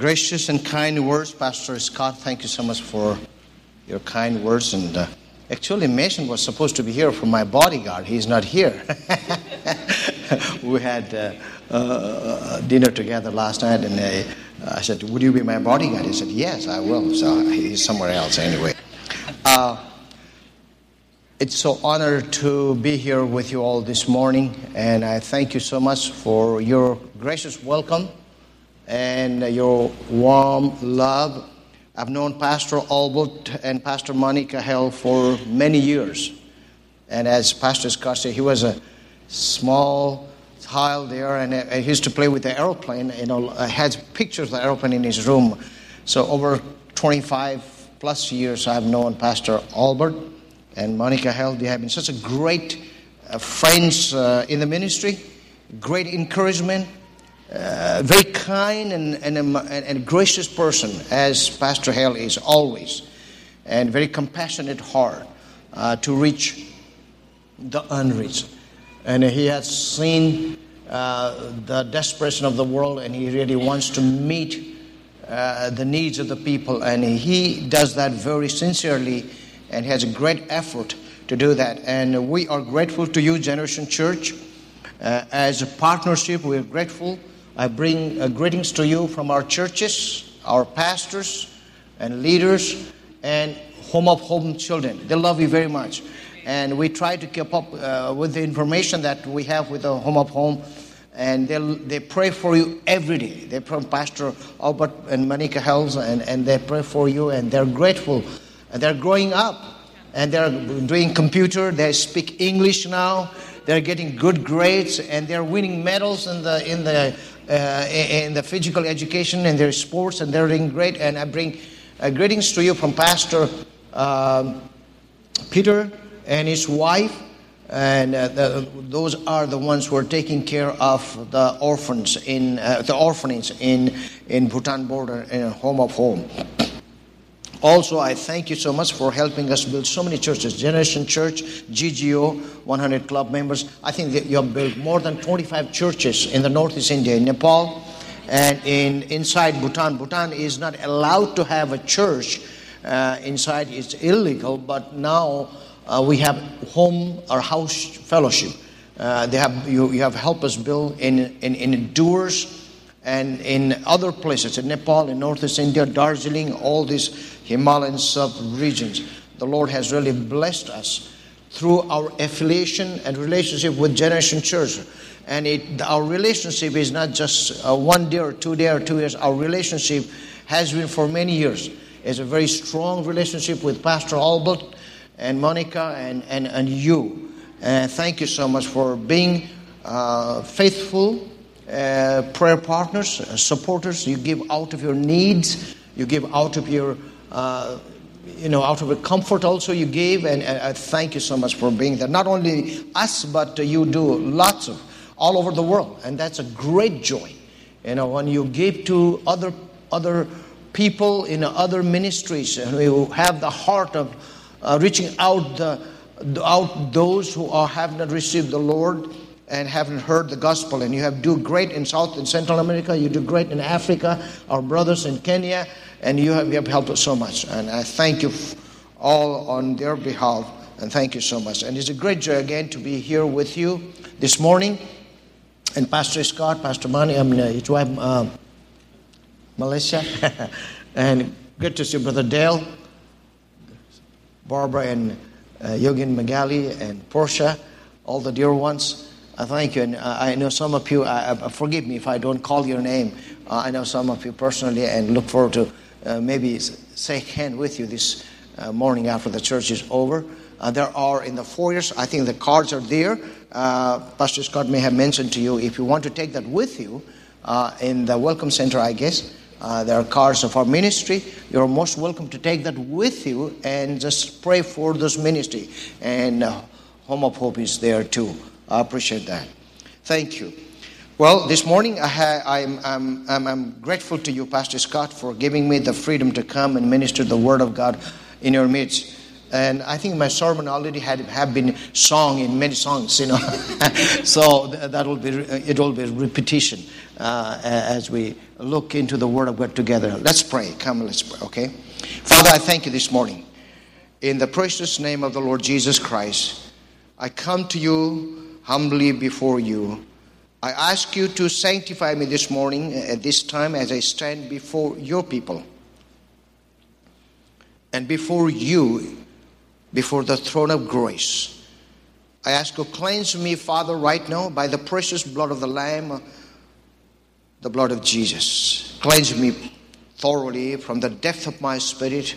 gracious and kind words, Pastor Scott. Thank you so much for your kind words. And uh, actually, Mason was supposed to be here for my bodyguard. He's not here. we had uh, uh, dinner together last night, and uh, I said, "Would you be my bodyguard?" He said, "Yes, I will." So he's somewhere else anyway. Uh, it's so honored to be here with you all this morning, and I thank you so much for your gracious welcome and your warm love. I've known Pastor Albert and Pastor Monica Hell for many years, and as Pastor Scott said, he was a small child there, and he used to play with the aeroplane. You know, had pictures of the aeroplane in his room. So over 25 plus years, I've known Pastor Albert and Monica Held. They have been such a great uh, friends uh, in the ministry, great encouragement, uh, very kind and, and, and, gracious person, as Pastor Hale is always, and very compassionate heart uh, to reach the unreached. And he has seen uh, the desperation of the world, and he really wants to meet uh, the needs of the people, and he does that very sincerely and has a great effort to do that. And we are grateful to you, Generation Church. Uh, as a partnership, we're grateful. I bring uh, greetings to you from our churches, our pastors, and leaders, and Home of Hope children. They love you very much. And we try to keep up uh, with the information that we have with the Home of Hope. And they they pray for you every day. They pray Pastor Albert and Monica Hells, and, and they pray for you, and they're grateful and they're growing up and they're doing computer. They speak English now. They're getting good grades and they're winning medals in the in the in the physical education and their sports and they're doing great. And I bring uh, greetings to you from Pastor um, Peter and his wife. And uh, the, those are the ones who are taking care of the orphans in uh, the orphanage in in Bhutan border in Home of Hope. Also, I thank you so much for helping us build so many churches. Generation Church, GGO, 100 club members. I think that you have built more than 25 churches in the Northeast India, in Nepal, and in inside Bhutan. Bhutan is not allowed to have a church uh, inside; it's illegal. But now uh, we have home or house fellowship. Uh, they have you, you have helped us build in in, in doors and in other places in Nepal, in Northeast India, Darjeeling, all these Himalayan sub regions. The Lord has really blessed us through our affiliation and relationship with Generation Church. And it, our relationship is not just uh, one day or two day or two years. Our relationship has been for many years. It's a very strong relationship with Pastor Albert and Monica and, and, and you. And thank you so much for being uh, faithful uh, prayer partners, uh, supporters. You give out of your needs. You give out of your, uh, you know, out of your comfort also you give. And, and I thank you so much for being there. Not only us, but you do lots of all over the world. And that's a great joy. You know, when you give to other, other people in other ministries and you have the heart of uh, reaching out, the, out those who are, have not received the Lord and haven't heard the gospel. And you have do great in South and Central America. You do great in Africa. Our brothers in Kenya, and you have, you have helped us so much. And I thank you all on their behalf. And thank you so much. And it's a great joy again to be here with you this morning. And Pastor Scott, Pastor Mani, I mean, uh, his wife, uh, Malaysia, and good to see Brother Dale, Barbara, and uh, Yogin Magali, and Portia, all the dear ones. Uh, thank you. And uh, I know some of you, uh, forgive me if I don't call your name. Uh, I know some of you personally and look forward to uh, maybe shake hand with you this uh, morning after the church is over. there are in the foyers, I think the cards are there. Pastor Scott may have mentioned to you if you want to take that with you in the Welcome Center, I guess. there are cards of our ministry. You're most welcome to take that with you and just pray for this ministry. And Home of Hope is there too. I appreciate that. Thank you. Well, this morning I am I'm, I'm, I'm grateful to you, Pastor Scott, for giving me the freedom to come and minister the Word of God in your midst. And I think my sermon already had have been sung in many songs, you know. so that will be it will be repetition. uh, as we look into the Word of God together. Let's pray. Come, let's pray, okay? Father, I thank you this morning. In the precious name of the Lord Jesus Christ, I come to you humbly before you. I ask you to sanctify me this morning uh, at this time as I stand before your people and before you, before the throne of grace. I ask you, cleanse me, Father, right now by the precious blood of the Lamb, the blood of Jesus. Cleanse me thoroughly from the depth of my spirit.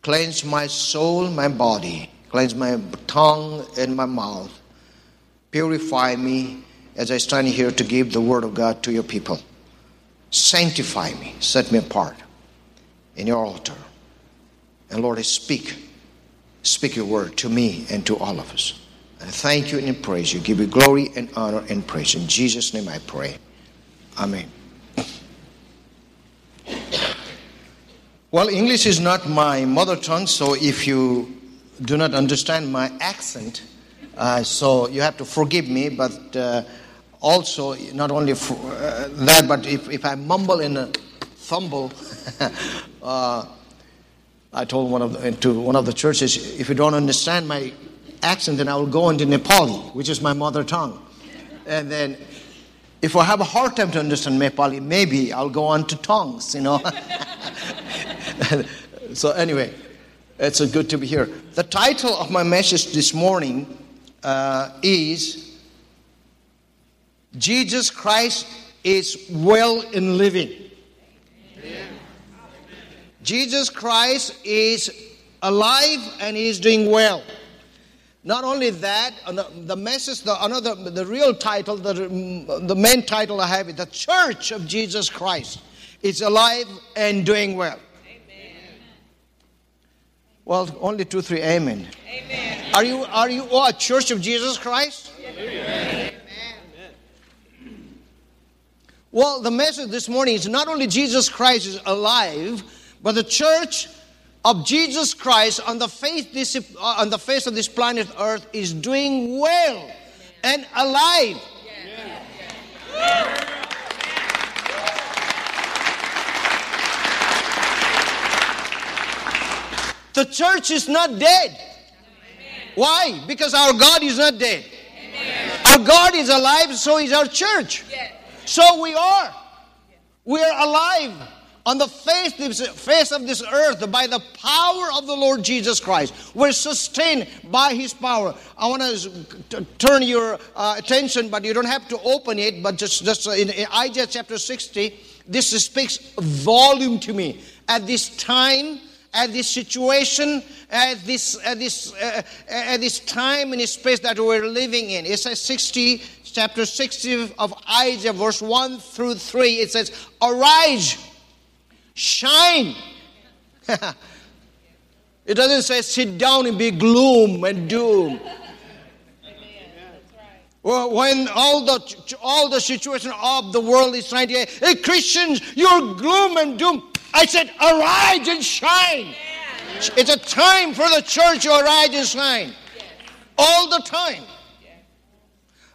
Cleanse my soul, my body. Cleanse my tongue and my mouth. Purify me as I stand here to give the word of God to your people. Sanctify me, set me apart in your altar. And Lord, I speak Speak your word to me and to all of us. And I thank you and praise you. Give you glory and honor and praise. In Jesus' name I pray. Amen. Well, English is not my mother tongue, so if you do not understand my accent, uh, so you have to forgive me, but uh, also, not only for, uh, that, but if, if I mumble and a fumble, uh, I told one of the, to one of the churches, if you don't understand my accent, then I will go into Nepali, which is my mother tongue. And then if I have a hard time to understand Nepali, maybe I'll go on to tongues, you know. so anyway, it's good to be here. The title of my message this morning uh, is Jesus Christ is well in living. Jesus Christ is alive and he is doing well. Not only that, the message, the, another, the real title, the, the main title I have is The Church of Jesus Christ is alive and doing well. Amen. Well, only two, three, amen. amen. Are you, are you oh, a Church of Jesus Christ? Amen. Well, the message this morning is not only Jesus Christ is alive, but the church of Jesus Christ on the face, this, uh, on the face of this planet Earth is doing well and alive. The church is not dead. Why? Because our God is not dead. Our God is alive, so is our church. So we are. We are alive on the face, face of this earth by the power of the Lord Jesus Christ. We're sustained by His power. I want to turn your uh, attention, but you don't have to open it, but just, just in, in Isaiah chapter 60, this speaks volume to me. At this time, at this situation, at this, at this, uh, at this time and space that we're living in. It says 60, chapter 60 of Isaiah, verse 1 through 3. It says, Arise Shine. it doesn't say sit down and be gloom and doom. Well, when all the all the situation of the world is trying to hey Christians, you're gloom and doom. I said, arise and shine. It's a time for the church to arise and shine. All the time.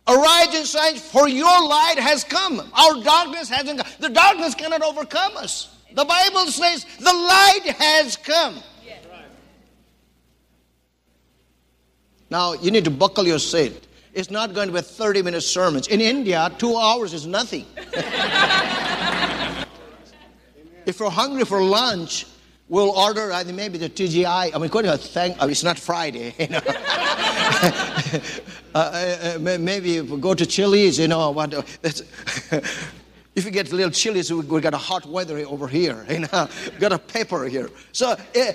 Arise and shine, for your light has come. Our darkness hasn't come. The darkness cannot overcome us. The Bible says the light has come. Now, you need to buckle your seat. It's not going to be 30 minute sermons. In India, two hours is nothing. if you're hungry for lunch, we'll order think maybe the TGI. I mean, could have thank. Oh, it's not Friday, you know. uh, uh, uh maybe go to Chili's, you know. What, if you get a little chilly, so we got a hot weather over here. You know, got a pepper here. So, uh,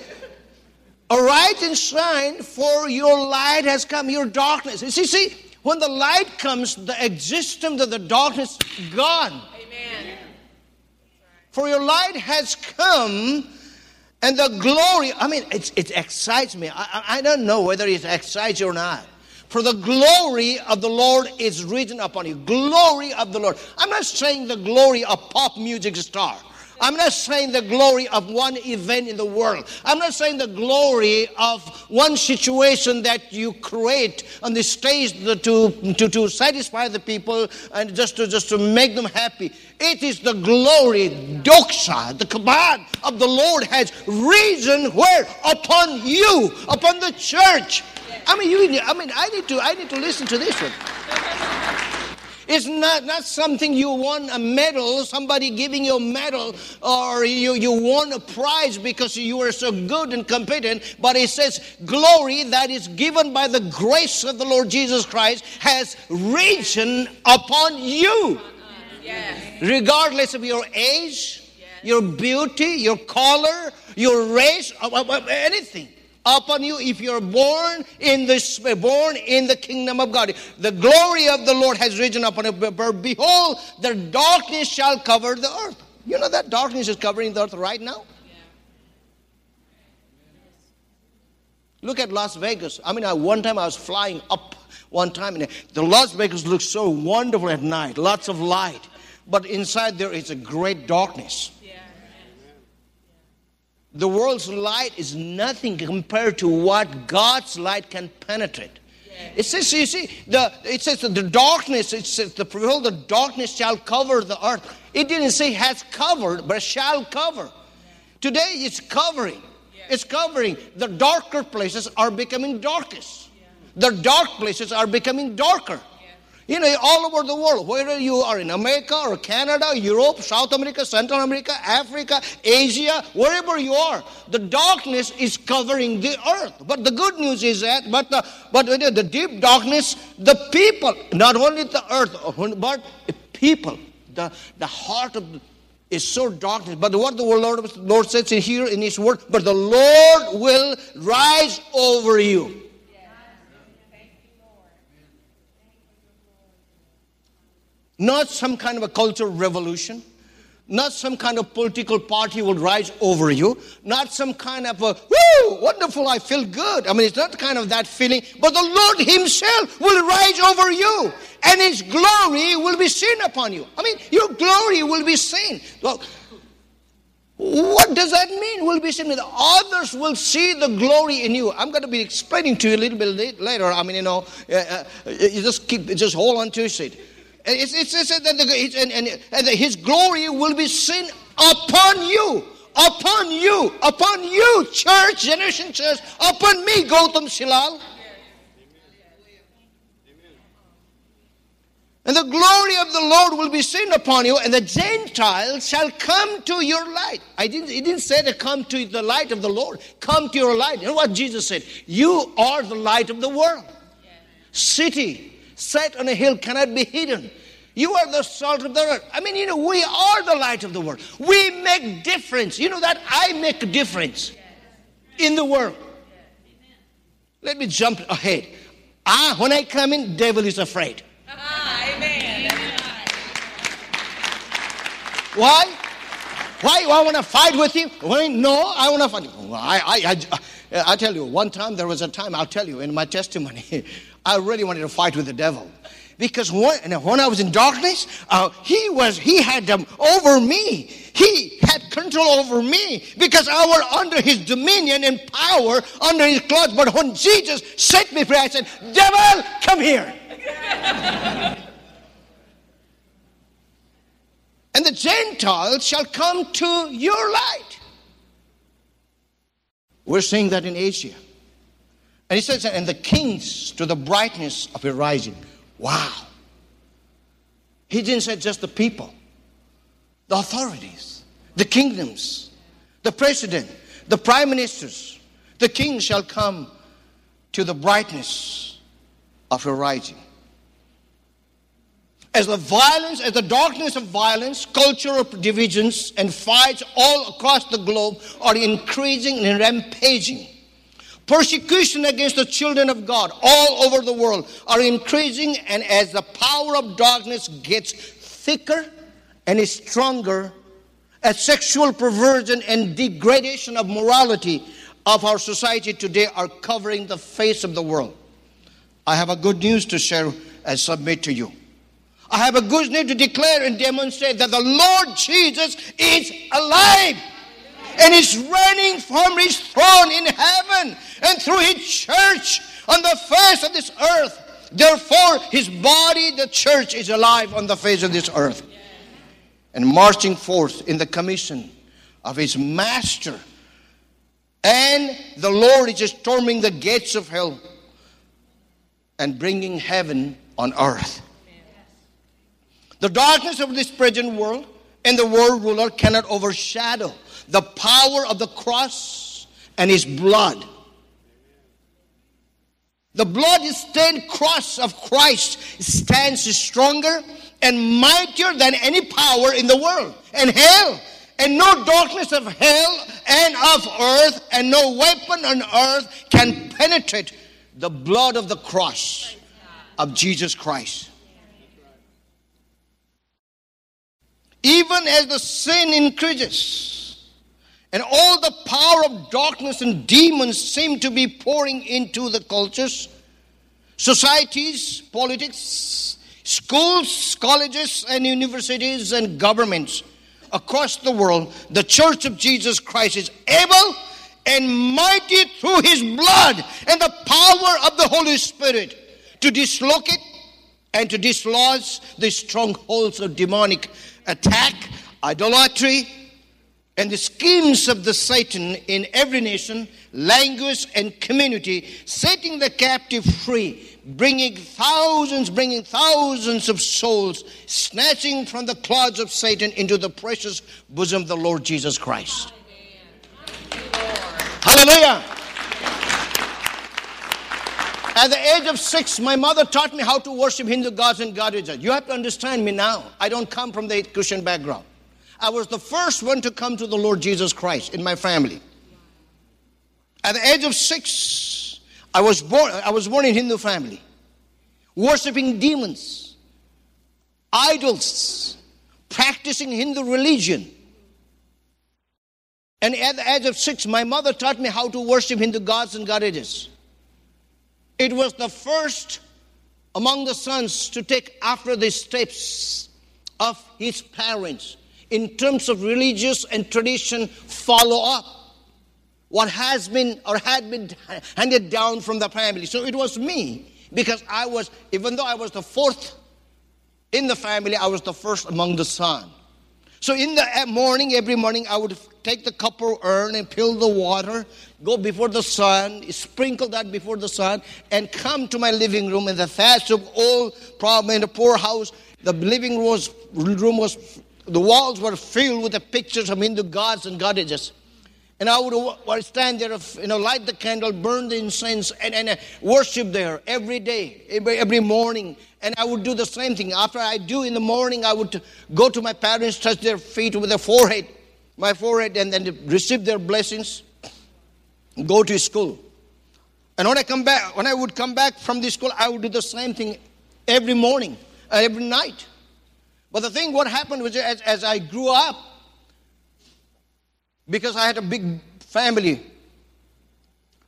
arise and shine, for your light has come. Your darkness. You see, see, when the light comes, the existence of the darkness gone. Amen. For your light has come, and the glory. I mean, it excites me. I, I don't know whether it excites you or not. For the glory of the Lord is written upon you. Glory of the Lord. I'm not saying the glory of pop music star. I'm not saying the glory of one event in the world. I'm not saying the glory of one situation that you create on the stage to, to, to satisfy the people and just to, just to make them happy. It is the glory, doxa, the command of the Lord has risen where? Upon you, upon the church. I mean, you, I mean, I need to, I need to listen to this one. It's not, not something you won a medal, somebody giving you a medal, or you, you won a prize because you were so good and competent, but it says glory that is given by the grace of the Lord Jesus Christ has risen upon you. Yes. Regardless of your age, yes. your beauty, your color, your race, uh, uh, uh, anything upon you if you're born in this born in the kingdom of God. The glory of the Lord has risen upon you. Behold, the darkness shall cover the earth. You know that darkness is covering the earth right now. Look at Las Vegas. I mean, I, one time I was flying up one time, and the Las Vegas looks so wonderful at night, lots of light. But inside there is a great darkness. The world's light is nothing compared to what God's light can penetrate. It says, you see, the, it says the darkness, it says the behold, the darkness shall cover the earth. It didn't say has covered, but shall cover. Today it's covering. It's covering. The darker places are becoming darkest. The dark places are becoming darker. You know, all over the world, whether you are in America or Canada, Europe, South America, Central America, Africa, Asia, wherever you are, the darkness is covering the earth. But the good news is that, but the, but the deep darkness, the people, not only the earth, but people, the, the heart of the, is so darkness. But what the Lord, Lord says here in His Word, but the Lord will rise over you. Not some kind of a cultural revolution. Not some kind of political party will rise over you. Not some kind of a, whoo, wonderful, I feel good. I mean, it's not kind of that feeling. But the Lord Himself will rise over you. And His glory will be seen upon you. I mean, your glory will be seen. Well, what does that mean? Will be seen. The others will see the glory in you. I'm going to be explaining to you a little bit later. I mean, you know, uh, uh, you just keep, just hold on to it. It's, it's, that and, and, and his glory will be seen upon you. Upon you. Upon you, church, generation church. Upon me, Gautam Silal. And the glory of the Lord will be seen upon you, and the Gentiles shall come to your light. I didn't, he didn't say to come to the light of the Lord. Come to your light. You know what Jesus said? You are the light of the world. City set on a hill cannot be hidden. You are the salt of the earth. I mean, you know, we are the light of the world. We make difference. You know that I make a difference in the world. Let me jump ahead. Ah, when I come in, devil is afraid. Amen. Why? Why I want to fight with him? Why? No, I want to fight. I, I, I, I tell you, one time there was a time, I'll tell you in my testimony, I really wanted to fight with the devil. Because when, when I was in darkness, uh, he was he had them over me. He had control over me because I was under his dominion and power, under his claws. But when Jesus set me free, I said, "Devil, come here." and the Gentiles shall come to your light. We're seeing that in Asia. And he says, and the kings to the brightness of your rising. Wow. He didn't say just the people, the authorities, the kingdoms, the president, the prime ministers, the king shall come to the brightness of your rising. As the violence, as the darkness of violence, cultural divisions, and fights all across the globe are increasing and rampaging Persecution against the children of God all over the world are increasing, and as the power of darkness gets thicker and is stronger, as sexual perversion and degradation of morality of our society today are covering the face of the world. I have a good news to share and submit to you. I have a good news to declare and demonstrate that the Lord Jesus is alive and is reigning from his throne in heaven and through his church on the face of this earth. Therefore, his body, the church, is alive on the face of this earth and marching forth in the commission of his master. And the Lord is storming the gates of hell and bringing heaven on earth. The darkness of this present world and the world ruler cannot overshadow the power of the cross and his blood. The blood stained cross of Christ stands stronger and mightier than any power in the world and hell. And no darkness of hell and of earth and no weapon on earth can penetrate the blood of the cross of Jesus Christ. Even as the sin increases and all the power of darkness and demons seem to be pouring into the cultures, societies, politics, schools, colleges, and universities and governments across the world, the Church of Jesus Christ is able and mighty through His blood and the power of the Holy Spirit to dislocate and to dislodge the strongholds of demonic attack, idolatry, and the schemes of the Satan in every nation, language, and community, setting the captive free, bringing thousands, bringing thousands of souls, snatching from the claws of Satan into the precious bosom of the Lord Jesus Christ. Hallelujah. At the age of six, my mother taught me how to worship Hindu gods and goddesses. You have to understand me now. I don't come from the Christian background. I was the first one to come to the Lord Jesus Christ in my family. At the age of six, I was born, I was born in Hindu family, worshiping demons, idols, practicing Hindu religion. And at the age of six, my mother taught me how to worship Hindu gods and goddesses. It was the first among the sons to take after the steps of his parents in terms of religious and tradition follow up what has been or had been handed down from the family. So it was me because I was, even though I was the fourth in the family, I was the first among the son. So in the eh, morning, every morning, I would take the copper urn and fill the water, go before the sun, sprinkle that before the sun, and come to my living room in the thatch of old, problem in the poor house. The living room was, room was, the walls were filled with the pictures of Hindu gods and goddesses. And I would stand there, you know, light the candle, burn the incense, and, and uh, worship there every day, every, every morning. And I would do the same thing. After I do in the morning, I would go to my parents, touch their feet with their forehead, my forehead, and then receive their blessings, go to school. And when I come back, when I would come back from the school, I would do the same thing every morning, uh, every night. But the thing, what happened was as, as I grew up, because I had a big family.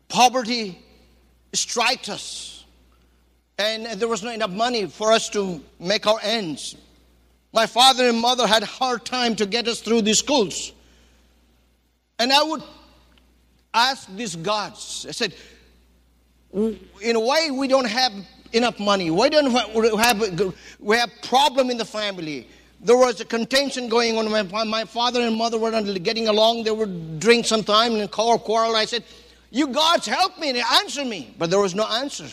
Poverty struck us, and there was not enough money for us to make our ends. My father and mother had hard time to get us through these schools. And I would ask these gods, I said, in a way, we don't have enough money. Why don't we have, we have problem in the family? there was a contention going on. My, my father and mother were not getting along. They would drink sometime and call quarrel. I said, You gods help me and answer me. But there was no answer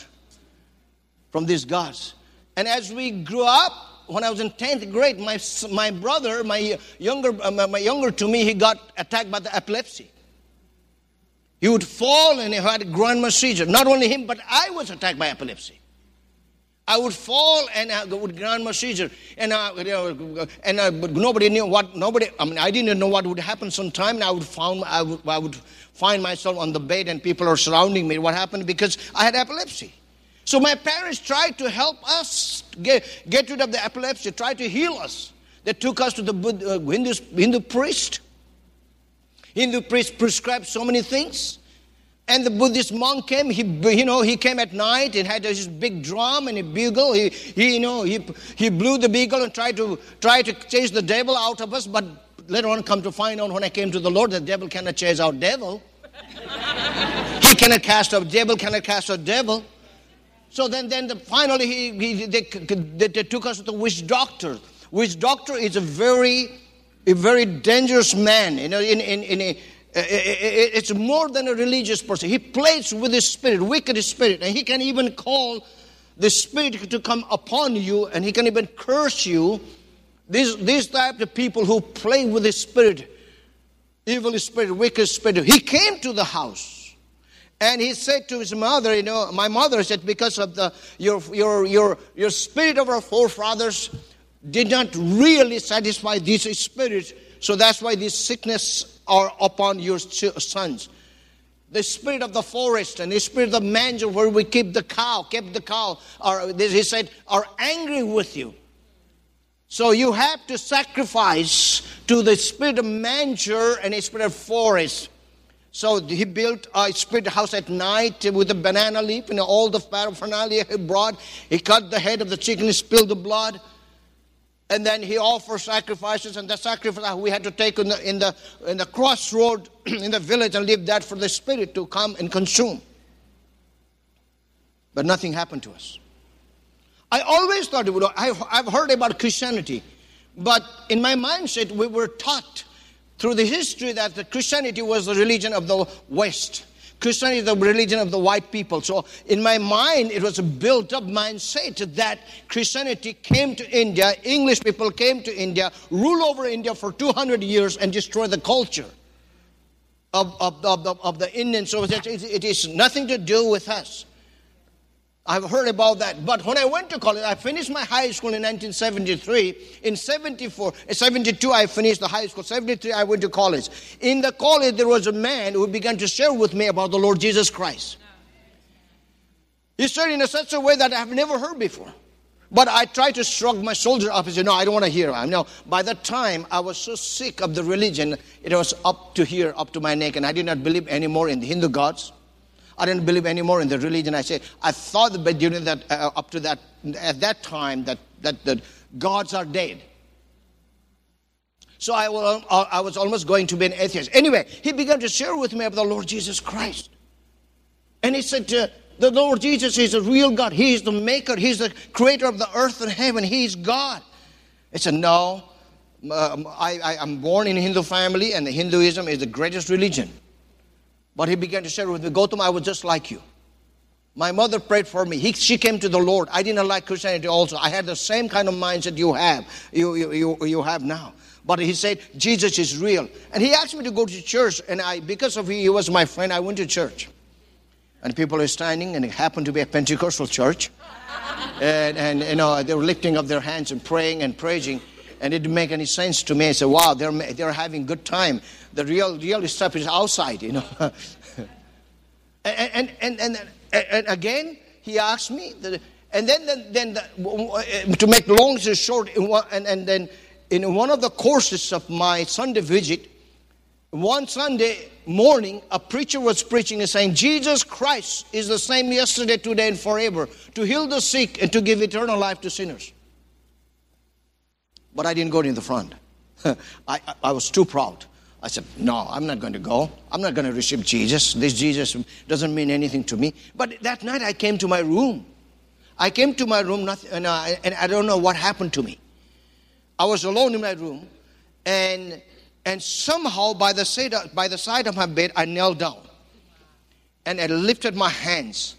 from these gods. And as we grew up, when I was in 10th grade, my, my brother, my younger, uh, my younger to me, he got attacked by the epilepsy. He would fall and he had a grand seizure. Not only him, but I was attacked by epilepsy. I would fall and I would grant my seizure. And, uh, and uh, but nobody knew what, nobody, I mean, I didn't know what would happen sometime. And I would, found, I, would, I would find myself on the bed and people are surrounding me. What happened? Because I had epilepsy. So my parents tried to help us get, get rid of the epilepsy, tried to heal us. They took us to the uh, Hindu, Hindu priest. Hindu priest prescribed so many things. And the Buddhist monk came, he, you know, he came at night and had this big drum and a bugle. He, he, you know, he, he blew the bugle and tried to, try to chase the devil out of us. But later on, come to find out when I came to the Lord, the devil cannot chase out devil. he cannot cast out devil, cannot cast out devil. So then, then the, finally, he, he they, they, they took us to the witch doctor. Witch doctor is a very, a very dangerous man. You know, in, in, in a, it's more than a religious person. He plays with his spirit, wicked spirit, and he can even call the spirit to come upon you, and he can even curse you. These, these type of people who play with his spirit, evil spirit, wicked spirit. He came to the house, and he said to his mother, you know, my mother said, because of the your your your your spirit of our forefathers did not really satisfy this spirit, so that's why this sickness are upon your sons. The spirit of the forest and the spirit of the manger where we keep the cow, kept the cow, are, he said, are angry with you. So you have to sacrifice to the spirit of manger and the spirit of forest. So he built a spirit house at night with a banana leaf and all the paraphernalia he brought. He cut the head of the chicken, spilled the blood and then he offered sacrifices, and the sacrifice we had to take in the, in the, in the crossroad in the village and leave that for the Spirit to come and consume. But nothing happened to us. I always thought it would, I've, heard about Christianity, but in my mindset, we were taught through the history that the Christianity was the religion of the West. Christianity is the religion of the white people. So in my mind, it was a built up mindset that Christianity came to India, English people came to India, rule over India for 200 years and destroy the culture of, of, of, the, of the Indians. So it is nothing to do with us. I've heard about that. But when I went to college, I finished my high school in 1973. In 74, eh, 72, I finished the high school. 73, I went to college. In the college, there was a man who began to share with me about the Lord Jesus Christ. He said in a such a way that I've never heard before. But I tried to shrug my shoulders up and say, No, I don't want to hear. I by that time I was so sick of the religion, it was up to here, up to my neck, and I did not believe anymore in the Hindu gods. I didn't believe anymore in the religion. I said, I thought that during that, uh, up to that, at that time, that, that the gods are dead. So I, uh, I was almost going to be an atheist. Anyway, he began to share with me about the Lord Jesus Christ. And he said, uh, the Lord Jesus is a real God. He is the maker. He's the creator of the earth and heaven. He is God. I said, no. Um, I, I, I'm born in a Hindu family, and the Hinduism is the greatest religion. But he began to share with me, Gautam, I was just like you. My mother prayed for me. He, she came to the Lord. I didn't like Christianity also. I had the same kind of mindset you have, you, you, you, you have now. But he said, Jesus is real. And he asked me to go to church. And I, because of he, he was my friend, I went to church. And people were standing, and it happened to be a Pentecostal church. and, and, you know, they were lifting up their hands and praying and praising. And it didn't make any sense to me. I said, wow, they're, they're having good time the real, real stuff is outside, you know. and, and, and, and, again, he asked me, and then, then, the, uh, to make long story short, and, and then in one of the courses of my Sunday visit, one Sunday morning, a preacher was preaching and saying, Jesus Christ is the same yesterday, today, and forever, to heal the sick and to give eternal life to sinners. But I didn't go to the front. I, I was too proud. I said, No, I'm not going to go. I'm not going to receive Jesus. This Jesus doesn't mean anything to me. But that night I came to my room. I came to my room, nothing, and, I, and I don't know what happened to me. I was alone in my room, and, and somehow by the, side, by the side of my bed, I knelt down. And I lifted my hands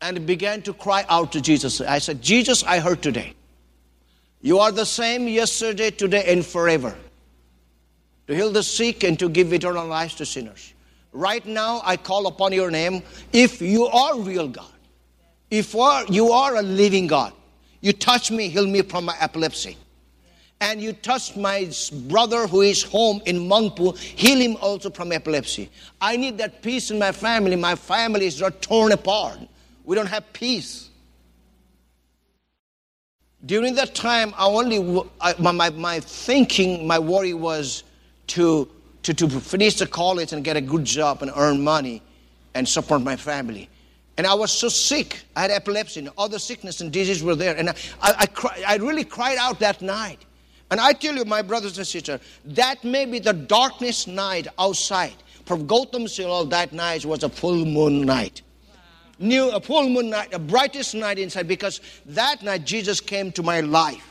and began to cry out to Jesus. I said, Jesus, I heard today. You are the same yesterday, today, and forever to heal the sick, and to give eternal life to sinners. Right now, I call upon your name. If you are real God, if you are a living God, you touch me, heal me from my epilepsy. And you touch my brother who is home in Mangpu, heal him also from epilepsy. I need that peace in my family. My family is torn apart. We don't have peace. During that time, I only I, my, my, thinking, my worry was to, to, to finish the college and get a good job and earn money and support my family. And I was so sick. I had epilepsy and other sickness and disease were there. And I, I, I, cry, I really cried out that night. And I tell you, my brothers and sisters, that may be the darkest night outside. For Gautam Silal, that night was a full moon night. New, a full moon night, a brightest night inside, because that night Jesus came to my life.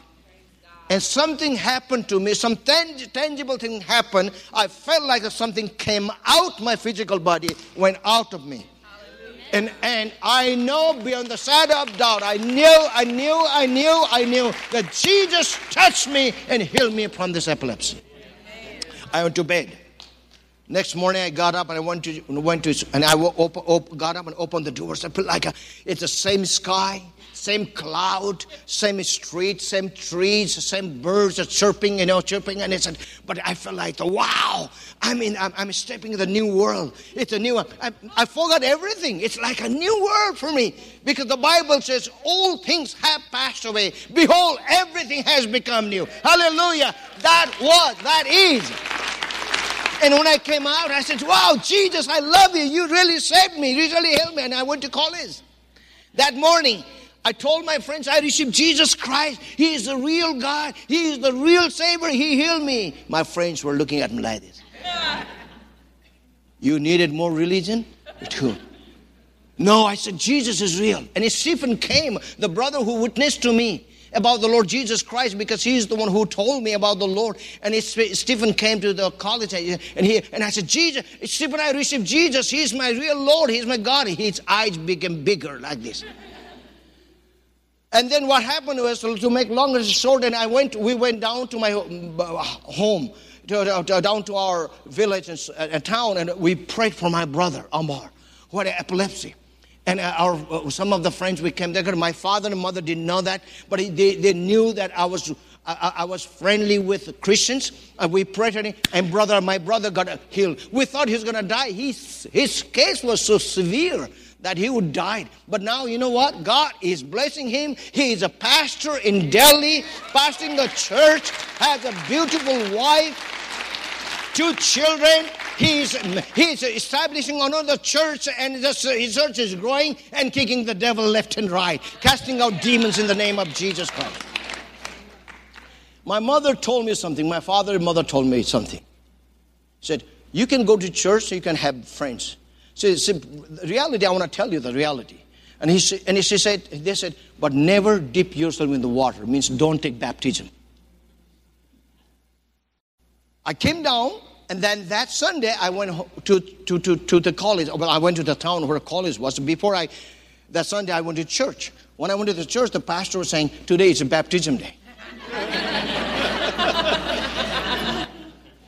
And something happened to me, some tang- tangible thing happened. I felt like something came out my physical body, went out of me. And, and I know beyond the shadow of doubt, I knew, I knew, I knew, I knew that Jesus touched me and healed me from this epilepsy. I went to bed. Next morning, I got up and I went to, went to and I open, open, got up and opened the doors. I felt like a, it's the same sky, same cloud, same street, same trees, same birds are chirping, you know, chirping. And it's, but I felt like, wow, I mean, I'm, I'm stepping in the new world. It's a new, I, I forgot everything. It's like a new world for me because the Bible says all things have passed away. Behold, everything has become new. Hallelujah. That was, that is. And when I came out, I said, Wow, Jesus, I love you. You really saved me. You really helped me. And I went to college. That morning, I told my friends I received Jesus Christ. He is the real God. He is the real Savior. He healed me. My friends were looking at me like this. You needed more religion? Too. No, I said, Jesus is real. And his Stephen came, the brother who witnessed to me about the Lord Jesus Christ because he's the one who told me about the Lord. And Stephen came to the college and he and I said, Jesus, Stephen, I received Jesus. He's my real Lord. He's my God. His eyes became bigger like this. And then what happened was to make longer short, and I went, we went down to my uh, home, to, to, down to our village and, town, and we prayed for my brother, Amar, who had epilepsy. And uh, our, uh, some of the friends we came there, my father and mother didn't know that, but they, they knew that I was I, I, was friendly with Christians. And we prayed, and, and brother, my brother got healed. We thought he was going to die. His, his case was so severe that he would die. But now, you know what? God is blessing him. He is a pastor in Delhi, pastoring the church, has a beautiful wife, two children. He's, he's establishing another church, and this, his church is growing and kicking the devil left and right, casting out demons in the name of Jesus Christ. My mother told me something. My father and mother told me something. Said, You can go to church, you can have friends. So, so reality, I want to tell you the reality. And he, and he said, they said, but never dip yourself in the water. It means don't take baptism. I came down, and then that Sunday I went to, to, to, to the college. Well, I went to the town where college was. Before I, that Sunday I went to church. When I went to the church, the pastor was saying, today is a baptism day.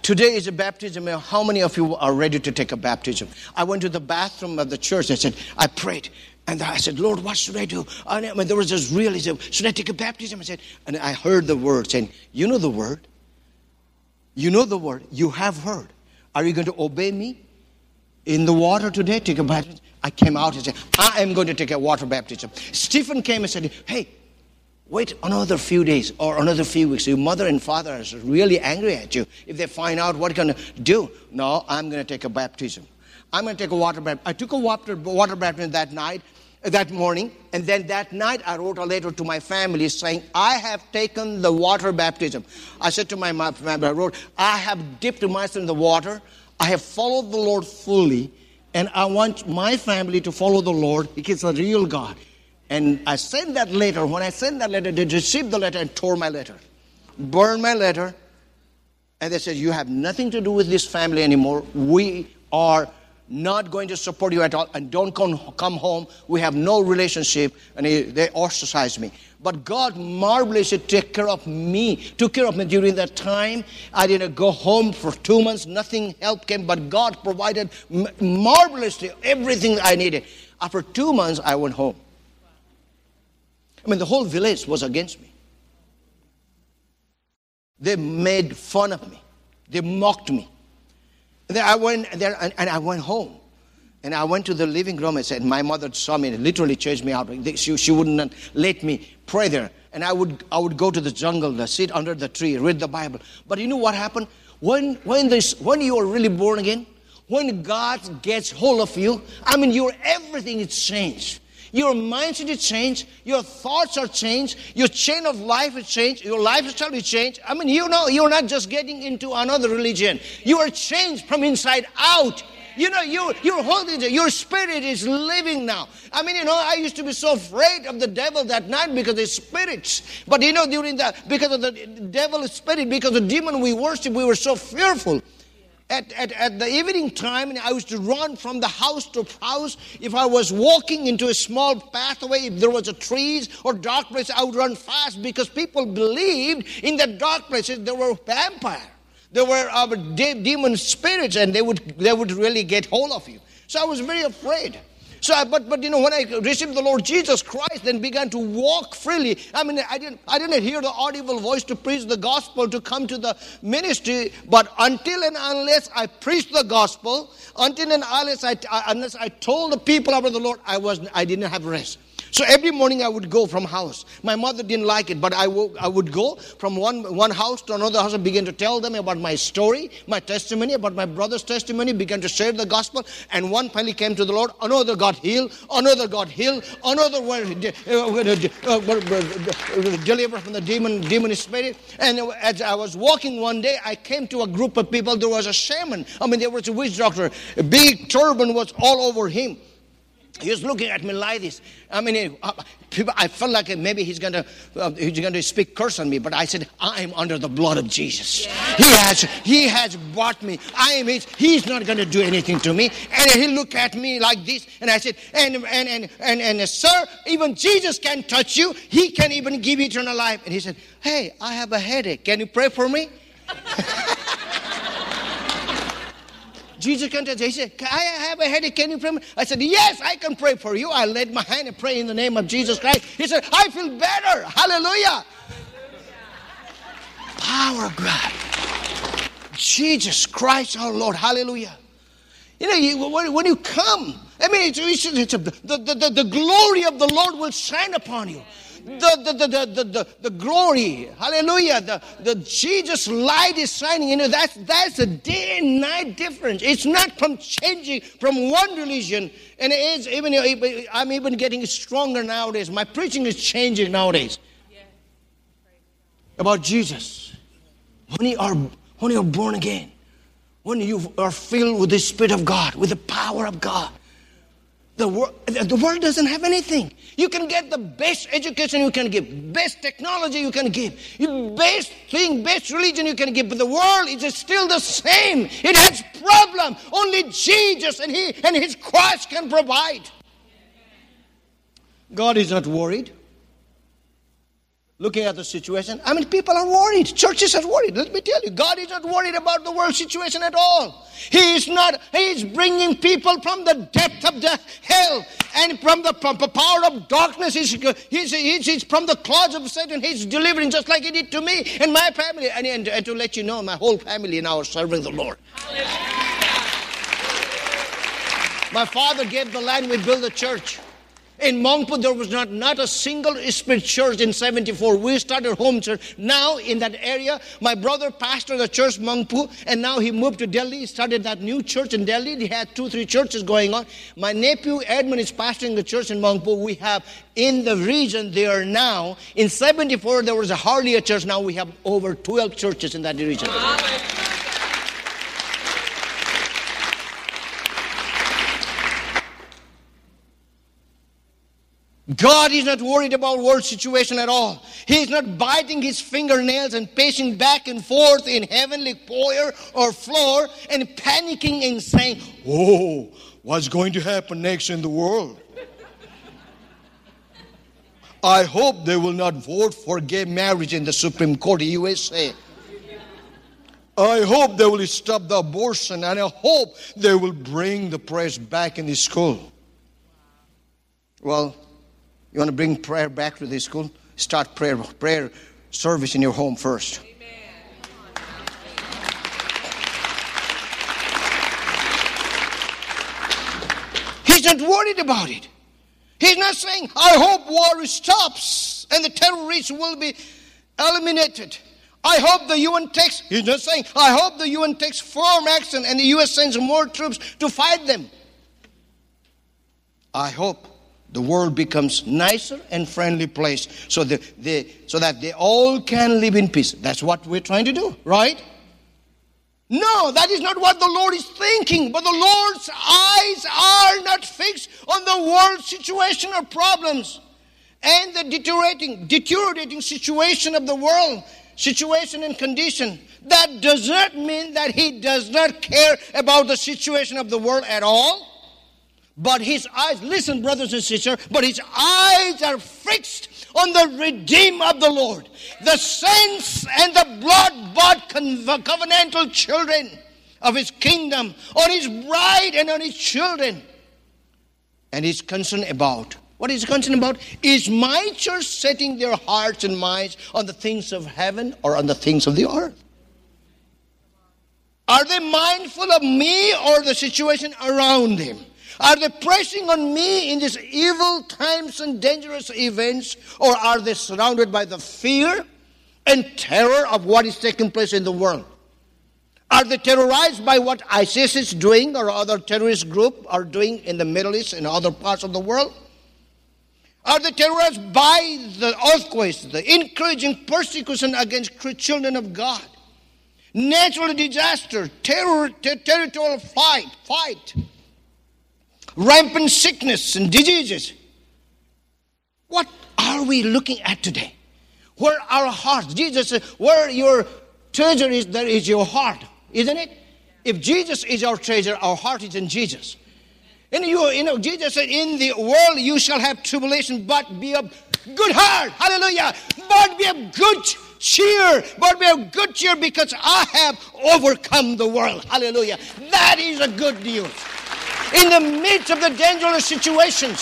Today is a baptism. How many of you are ready to take a baptism? I went to the bathroom of the church. I said, I prayed. And I said, Lord, what should I do? And there was this realism. should I take a baptism? I said, and I heard the word saying, you know the word. You know the word. You have heard. Are you going to obey me in the water today? Take a baptism. I came out and said, I am going to take a water baptism. Stephen came and said, hey, Wait another few days or another few weeks. Your mother and father are really angry at you. If they find out what you're going to do, no, I'm going to take a baptism. I'm going to take a water baptism. I took a water, water baptism that night, that morning, and then that night I wrote a letter to my family saying, I have taken the water baptism. I said to my family, I wrote, I have dipped myself in the water. I have followed the Lord fully, and I want my family to follow the Lord. He's a real God. And I sent that letter. When I sent that letter, they received the letter and tore my letter, burned my letter. And they said, You have nothing to do with this family anymore. We are not going to support you at all. And don't come, come home. We have no relationship. And they ostracized me. But God marvelously took care of me, took care of me during that time. I didn't go home for two months. Nothing help came, but God provided marvelously everything I needed. After two months, I went home. I mean, the whole village was against me. They made fun of me. They mocked me. And then I went there and, and, I went home. And I went to the living room and said, My mother saw me and literally chased me out. She, she wouldn't let me pray there. And I would, I would go to the jungle, sit under the tree, read the Bible. But you know what happened? When, when, this, when you are really born again, when God gets hold of you, I mean, your everything is changed. Your mindset is changed. Your thoughts are changed. Your chain of life is changed. Your lifestyle is changed. I mean, you know, you're not just getting into another religion. You are changed from inside out. You know, you, your whole, your spirit is living now. I mean, you know, I used to be so afraid of the devil that night because the spirits. But you know, during that, because of the devil spirit, because the demon we worship, we were so fearful. At, at, at the evening time, I used to run from the house to house. If I was walking into a small pathway, if there was a trees or dark place, I would run fast because people believed in the dark places there were vampires. There were uh, demon spirits, and they would they would really get hold of you. So I was very afraid. So, I, but but you know, when I received the Lord Jesus Christ, then began to walk freely. I mean, I didn't I didn't hear the audible voice to preach the gospel to come to the ministry. But until and unless I preached the gospel, until and unless I unless I told the people about the Lord, I was I didn't have rest. So every morning I would go from house. My mother didn't like it, but I, I would go from one, one house to another house and begin to tell them about my story, my testimony, about my brother's testimony, began to share the gospel. And one finally came to the Lord, another got healed, another got healed, another were uh, uh, uh, delivered from the demon, demon spirit. And as I was walking one day, I came to a group of people. There was a shaman. I mean, there was a witch doctor. A big turban was all over him. He was looking at me like this. I mean, uh, I felt like maybe he's going to uh, he's going to speak curse on me, but I said, I am under the blood of Jesus. He has he has bought me. I am his. He's not going to do anything to me. And he looked at me like this, and I said, and and and and, and uh, sir, even Jesus can touch you. He can even give eternal life. And he said, Hey, I have a headache. Can you pray for me? Jesus to He said, Can I have a headache. Can you pray? I said, Yes, I can pray for you. I laid my hand and pray in the name of Jesus Christ. He said, I feel better. Hallelujah. Power of God. Jesus Christ our Lord. Hallelujah. You know, you, when, when, you come, I mean, it's, it's, it's a, the, the, the glory of the Lord will shine upon you the, the, the, the, the, the, glory, hallelujah, the, the Jesus light is shining. You know, that's, that's a day and night difference. It's not from changing from one religion, and it is even, I'm even getting stronger nowadays. My preaching is changing nowadays about Jesus. When you are, when you are born again, when you are filled with the Spirit of God, with the power of God, the, wor- the world doesn't have anything. You can get the best education you can give, best technology you can give, best thing, best religion you can give, but the world is still the same. It has problem. Only Jesus and He and His cross can provide. God is not worried looking at the situation. I mean, people are worried. Churches are worried. Let me tell you, God is not worried about the world situation at all. He is not, He is bringing people from the depth of the hell and from the, from the power of darkness. He's, he's, he's, he's, from the claws of Satan. He's delivering just like He did to me and my family. And, and, and to let you know, my whole family now are serving the Lord. My father gave the land, we built the church. In Mongpo, there was not, not a single spirit church in 74. We started home church. Now, in that area, my brother pastored the church Mongpo, and now he moved to Delhi, started that new church in Delhi. He had two, three churches going on. My nephew Edmund is pastoring the church in Mongpo. We have in the region there now. In 74, there was hardly a church. Now we have over 12 churches in that region. God is not worried about world situation at all. He is not biting his fingernails and pacing back and forth in heavenly foyer or floor and panicking and saying, Oh, what's going to happen next in the world? I hope they will not vote for gay marriage in the Supreme Court of USA. I hope they will stop the abortion and I hope they will bring the press back in the school. Well, you want to bring prayer back to this school? Start prayer, prayer service in your home first. He's not worried about it. He's not saying, I hope war stops and the terrorists will be eliminated. I hope the UN takes, he's not saying, I hope the UN takes firm action and the US sends more troops to fight them. I hope the world becomes nicer and friendly place so that they, so that they all can live in peace. That's what we're trying to do, right? No, that is not what the Lord is thinking. But the Lord's eyes are not fixed on the world situation or problems and the deteriorating, deteriorating situation of the world, situation and condition. That does not mean that He does not care about the situation of the world at all. But his eyes, listen, brothers and sisters, but his eyes are fixed on the redeem of the Lord, the saints and the blood bought covenantal children of his kingdom, on his bride and on his children. And he's concerned about what is concerned about is my church setting their hearts and minds on the things of heaven or on the things of the earth? Are they mindful of me or the situation around them? Are they pressing on me in these evil times and dangerous events, or are they surrounded by the fear and terror of what is taking place in the world? Are they terrorized by what ISIS is doing or other terrorist group are doing in the Middle East and other parts of the world? Are they terrorized by the earthquakes, the increasing persecution against children of God? Natural disaster, terror, ter- territorial fight, fight, rampant sickness and diseases. What are we looking at today? Where our hearts? Jesus said, where your treasure is, there is your heart, isn't it? If Jesus is our treasure, our heart is in Jesus. And you, you know, Jesus said, In the world you shall have tribulation, but be of good heart. Hallelujah. But be of good cheer. But be of good cheer because I have overcome the world. Hallelujah. That is a good news in the midst of the dangerous situations,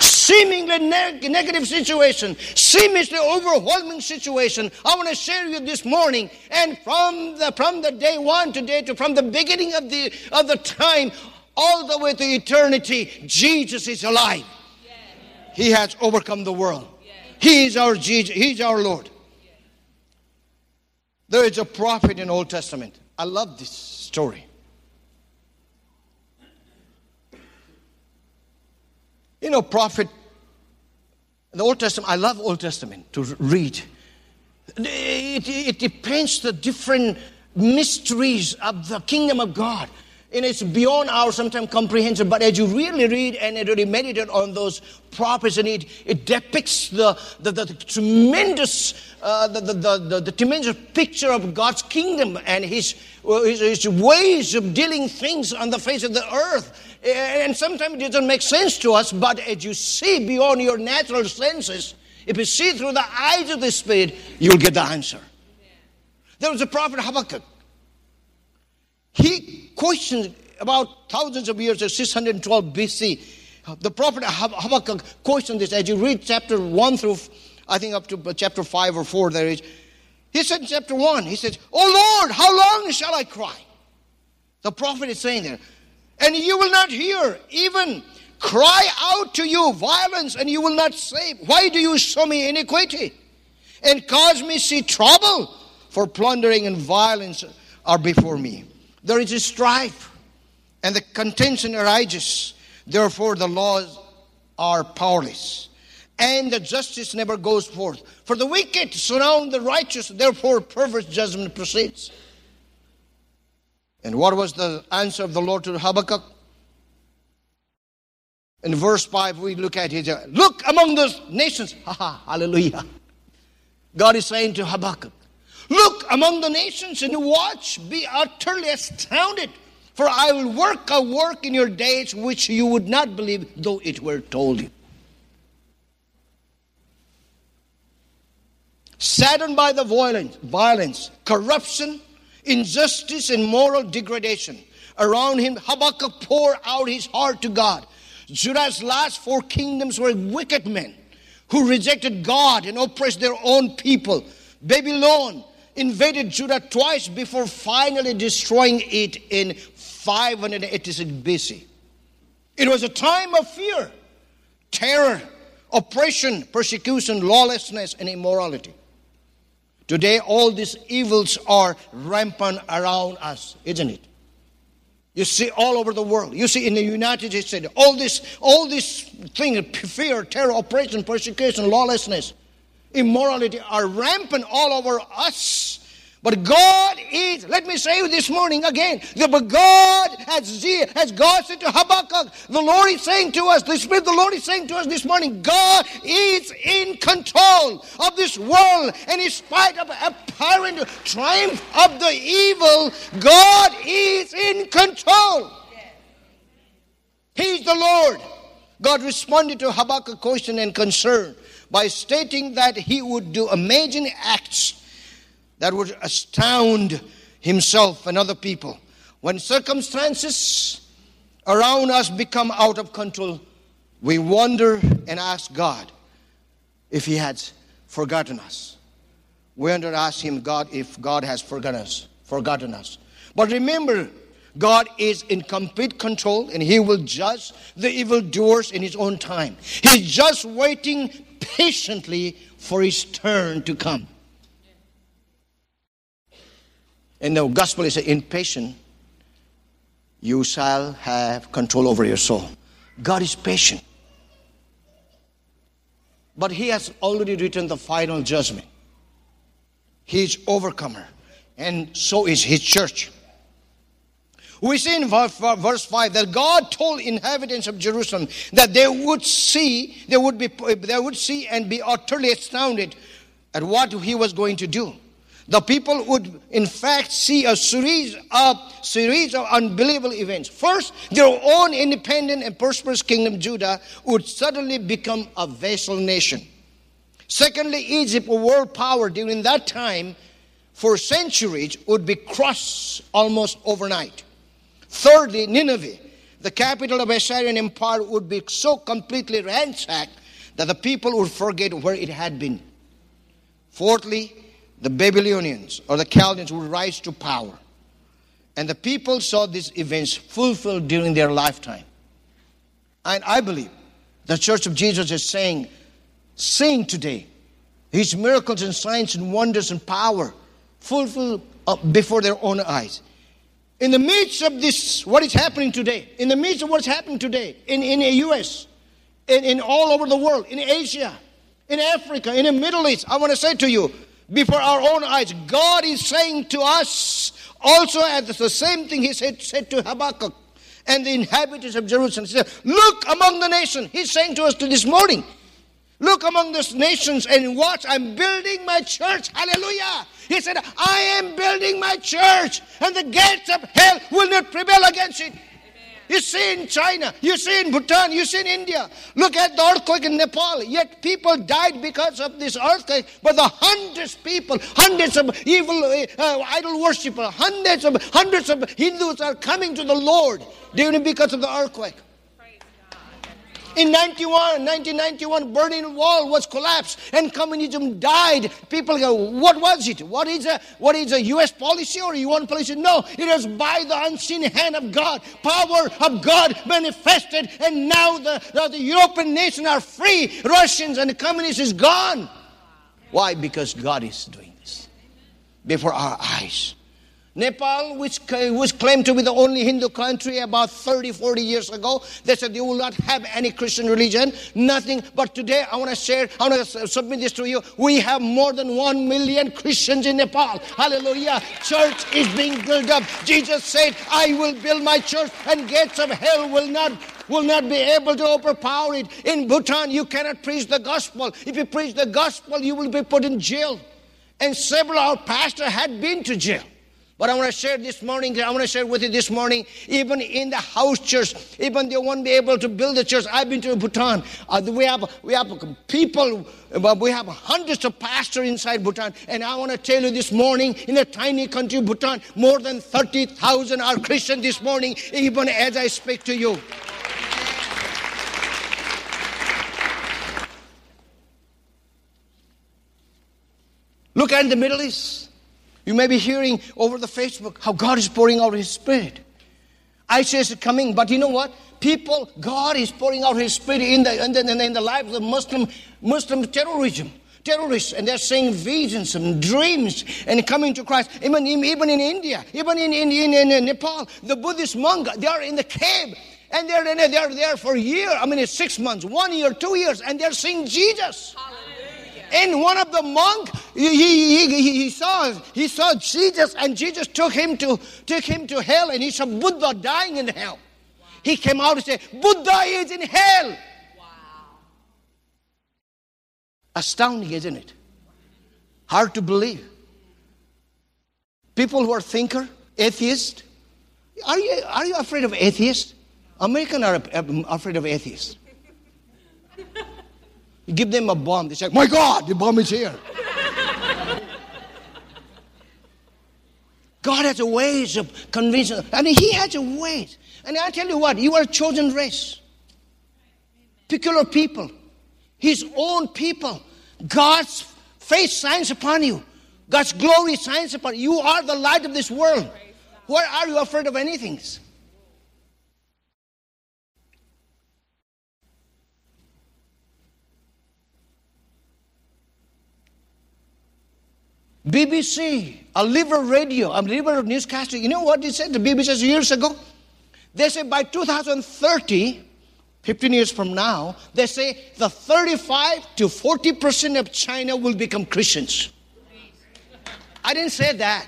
seemingly neg- negative situation, seemingly overwhelming situation, I want to share with you this morning. And from the from the day one today to from the beginning of the of the time all the way to eternity, Jesus is alive. He has overcome the world. He is our Jesus. He's our Lord. There is a prophet in Old Testament. I love this story. You know, prophet, the Old Testament, I love Old Testament to read. It, it, depends the different mysteries of the kingdom of God. And it's beyond our sometimes comprehension, but as you really read and really meditate on those prophets, and it, it depicts the, the, the tremendous, uh, the, the, the, the, tremendous picture of God's kingdom and his, his, his ways of dealing things on the face of the earth and sometimes it doesn't make sense to us, but as you see beyond your natural senses, if you see through the eyes of the Spirit, you'll get the answer. There was a prophet Habakkuk. He questioned about thousands of years, uh, 612 BC. The prophet Habakkuk questioned this. As you read chapter 1 through, I think up to uh, chapter 5 or 4, there is. He said in chapter 1, he says, Oh Lord, how long shall I cry? The prophet is saying there, and you will not hear, even cry out to you violence, and you will not save. Why do you show me iniquity and cause me see trouble? For plundering and violence are before me. There is a strife, and the contention arises. Therefore, the laws are powerless, and the justice never goes forth. For the wicked surround the righteous, therefore, perverse judgment proceeds. And what was the answer of the Lord to Habakkuk? In verse 5, we look at it. Look among those nations. Ha ha, hallelujah. God is saying to Habakkuk, Look among the nations and watch, be utterly astounded, for I will work a work in your days which you would not believe, though it were told you. Saddened by the violence, violence, corruption, injustice and moral degradation around him, Habakkuk poured out his heart to God. Judah's last four kingdoms were wicked men who rejected God and oppressed their own people. Babylon invaded Judah twice before finally destroying it in 586 BC. It was a time of fear, terror, oppression, persecution, lawlessness, and immorality. Today, all these evils are rampant around us, isn't it? You see all over the world. You see in the United States, all this, all these things, fear, terror, oppression, persecution, lawlessness, immorality are rampant all over us. But God is, let me say this morning again, that but God has, has God said to Habakkuk, the Lord is saying to us, the Spirit of the Lord is saying to us this morning, God is in control of this world. And in spite of apparent triumph of the evil, God is in control. He's the Lord. God responded to Habakkuk's question and concern by stating that he would do amazing acts that would astound himself and other people. When circumstances around us become out of control, we wonder and ask God if He has forgotten us. We wonder ask Him, God, if God has forgotten us, forgotten us. But remember, God is in complete control and He will judge the evildoers in His own time. He's just waiting patiently for His turn to come. In the gospel, in patience, you shall have control over your soul. God is patient. But He has already written the final judgment. He is overcomer, and so is His church. We see in verse 5 that God told inhabitants of Jerusalem that they would see, they would be they would see and be utterly astounded at what he was going to do. The people would in fact see a series of series of unbelievable events. First their own independent and prosperous kingdom judah would suddenly become a vassal nation. Secondly egypt a world power during that time for centuries would be crushed almost overnight thirdly nineveh the capital of assyrian empire would be so completely ransacked that the people would forget where it had been fourthly the Babylonians or the Chaldeans would rise to power. And the people saw these events fulfilled during their lifetime. And I believe the Church of Jesus is saying, seeing today his miracles and signs and wonders and power fulfilled before their own eyes. In the midst of this, what is happening today, in the midst of what's happening today in, in the US, in, in all over the world, in Asia, in Africa, in the Middle East, I want to say to you, before our own eyes. God is saying to us also as the same thing he said, said to Habakkuk and the inhabitants of Jerusalem. He said, Look among the nations. He's saying to us to this morning. Look among the nations and watch. I'm building my church. Hallelujah. He said, I am building my church, and the gates of hell will not prevail against it. You see in China, you see in Bhutan, you see in India. Look at the earthquake in Nepal. Yet people died because of this earthquake. But the hundreds of people, hundreds of evil uh, idol worshippers, hundreds of hundreds of Hindus are coming to the Lord during because of the earthquake. In 91, 1991, Berlin Wall was collapsed and communism died. People go, what was it? What is a, what is a U.S. policy or UN policy? No, it was by the unseen hand of God, power of God manifested, and now the, the, the European nations are free. Russians and the communists is gone. Why? Because God is doing this before our eyes. Nepal, which was claimed to be the only Hindu country about 30, 40 years ago, they said they will not have any Christian religion, nothing. But today, I want to share, I want to submit this to you. We have more than one million Christians in Nepal. Hallelujah. Church is being built up. Jesus said, I will build my church, and gates of hell will not will not be able to overpower it. In Bhutan, you cannot preach the gospel. If you preach the gospel, you will be put in jail. And several our pastors had been to jail. But I want to share this morning, I want to share with you this morning, even in the house church, even they won't be able to build a church. I've been to Bhutan. Uh, we, have, we have people, uh, we have hundreds of pastors inside Bhutan. And I want to tell you this morning, in a tiny country, Bhutan, more than 30,000 are Christian this morning, even as I speak to you. Look at the Middle East. You may be hearing over the Facebook how God is pouring out His Spirit. ISIS is coming, but you know what? People, God is pouring out His Spirit in the, in the, in the lives of Muslim, Muslim terrorism terrorists and they're seeing visions and dreams and coming to Christ. Even, even in India, even in, in, in, in Nepal, the Buddhist monk, they are in the cave and they're, they're there for a year. I mean, it's six months, one year, two years, and they're seeing Jesus. And one of the monk, he, he, he, he, saw he saw Jesus, and Jesus took him to took him to hell, and he saw Buddha dying in hell. Wow. He came out and said, "Buddha is in hell." Wow. Astounding, isn't it? Hard to believe. People who are thinker, atheist, are you are you afraid of atheists? Americans are afraid of atheists. You give them a bomb, they say, My God, the bomb is here. God has a ways of convincing. I mean, He has a ways. And I tell you what, you are a chosen race. Peculiar people. His own people. God's face shines upon you. God's glory shines upon you. You are the light of this world. Why are you afraid of anything? BBC, a liberal radio, a liberal newscaster, you know what they said? The BBC years ago? They say by 2030, 15 years from now, they say the 35 to 40% of China will become Christians. I didn't say that.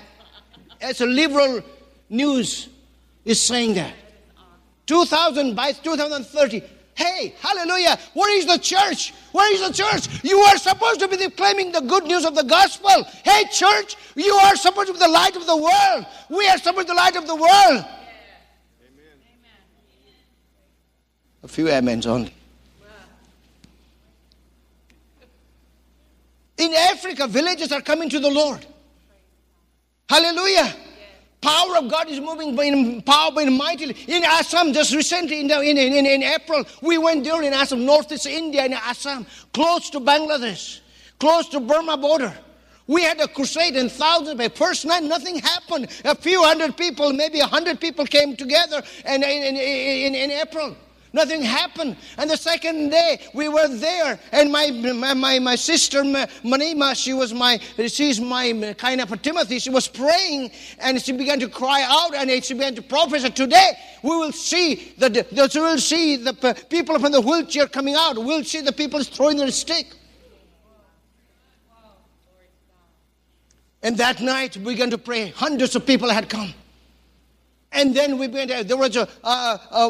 It's a liberal news is saying that. 2000 by 2030, Hey, hallelujah. Where is the church? Where is the church? You are supposed to be claiming the good news of the gospel. Hey, church, you are supposed to be the light of the world. We are supposed to be the light of the world. Amen. A few amens only. In Africa, villages are coming to the Lord. Hallelujah. Power of God is moving in power and mightily. In Assam, just recently, in, the, in, in, in April, we went there in Assam, northeast India, in Assam, close to Bangladesh, close to Burma border. We had a crusade and thousands, but first night nothing happened. A few hundred people, maybe a hundred people came together and in, in, in, in April. Nothing happened. And the second day, we were there, and my, my, my sister, Manima, she was my, she's my kind of Timothy, she was praying, and she began to cry out, and she began to prophesy, today we will see, the, the, we will see the people from the wheelchair coming out, we'll see the people throwing their stick. And that night, we began to pray. Hundreds of people had come. And then we went, there was a, uh, uh,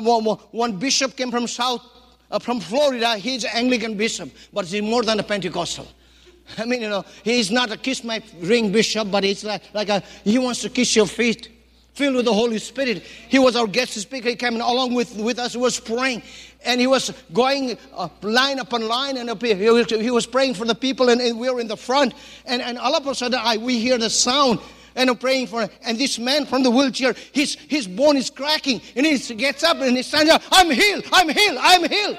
one bishop came from South, uh, from Florida. He's an Anglican bishop, but he's more than a Pentecostal. I mean, you know, he's not a kiss my ring bishop, but he's like, like a, he wants to kiss your feet, filled with the Holy Spirit. He was our guest speaker. He came along with, with us. He was praying, and he was going uh, line upon line, and up, he, was, he was praying for the people, and, and, we were in the front. And, and all of a sudden, I, we hear the sound and I'm praying for him. And this man from the wheelchair, his, his bone is cracking. And he gets up and he stands up. I'm healed. I'm healed. I'm healed.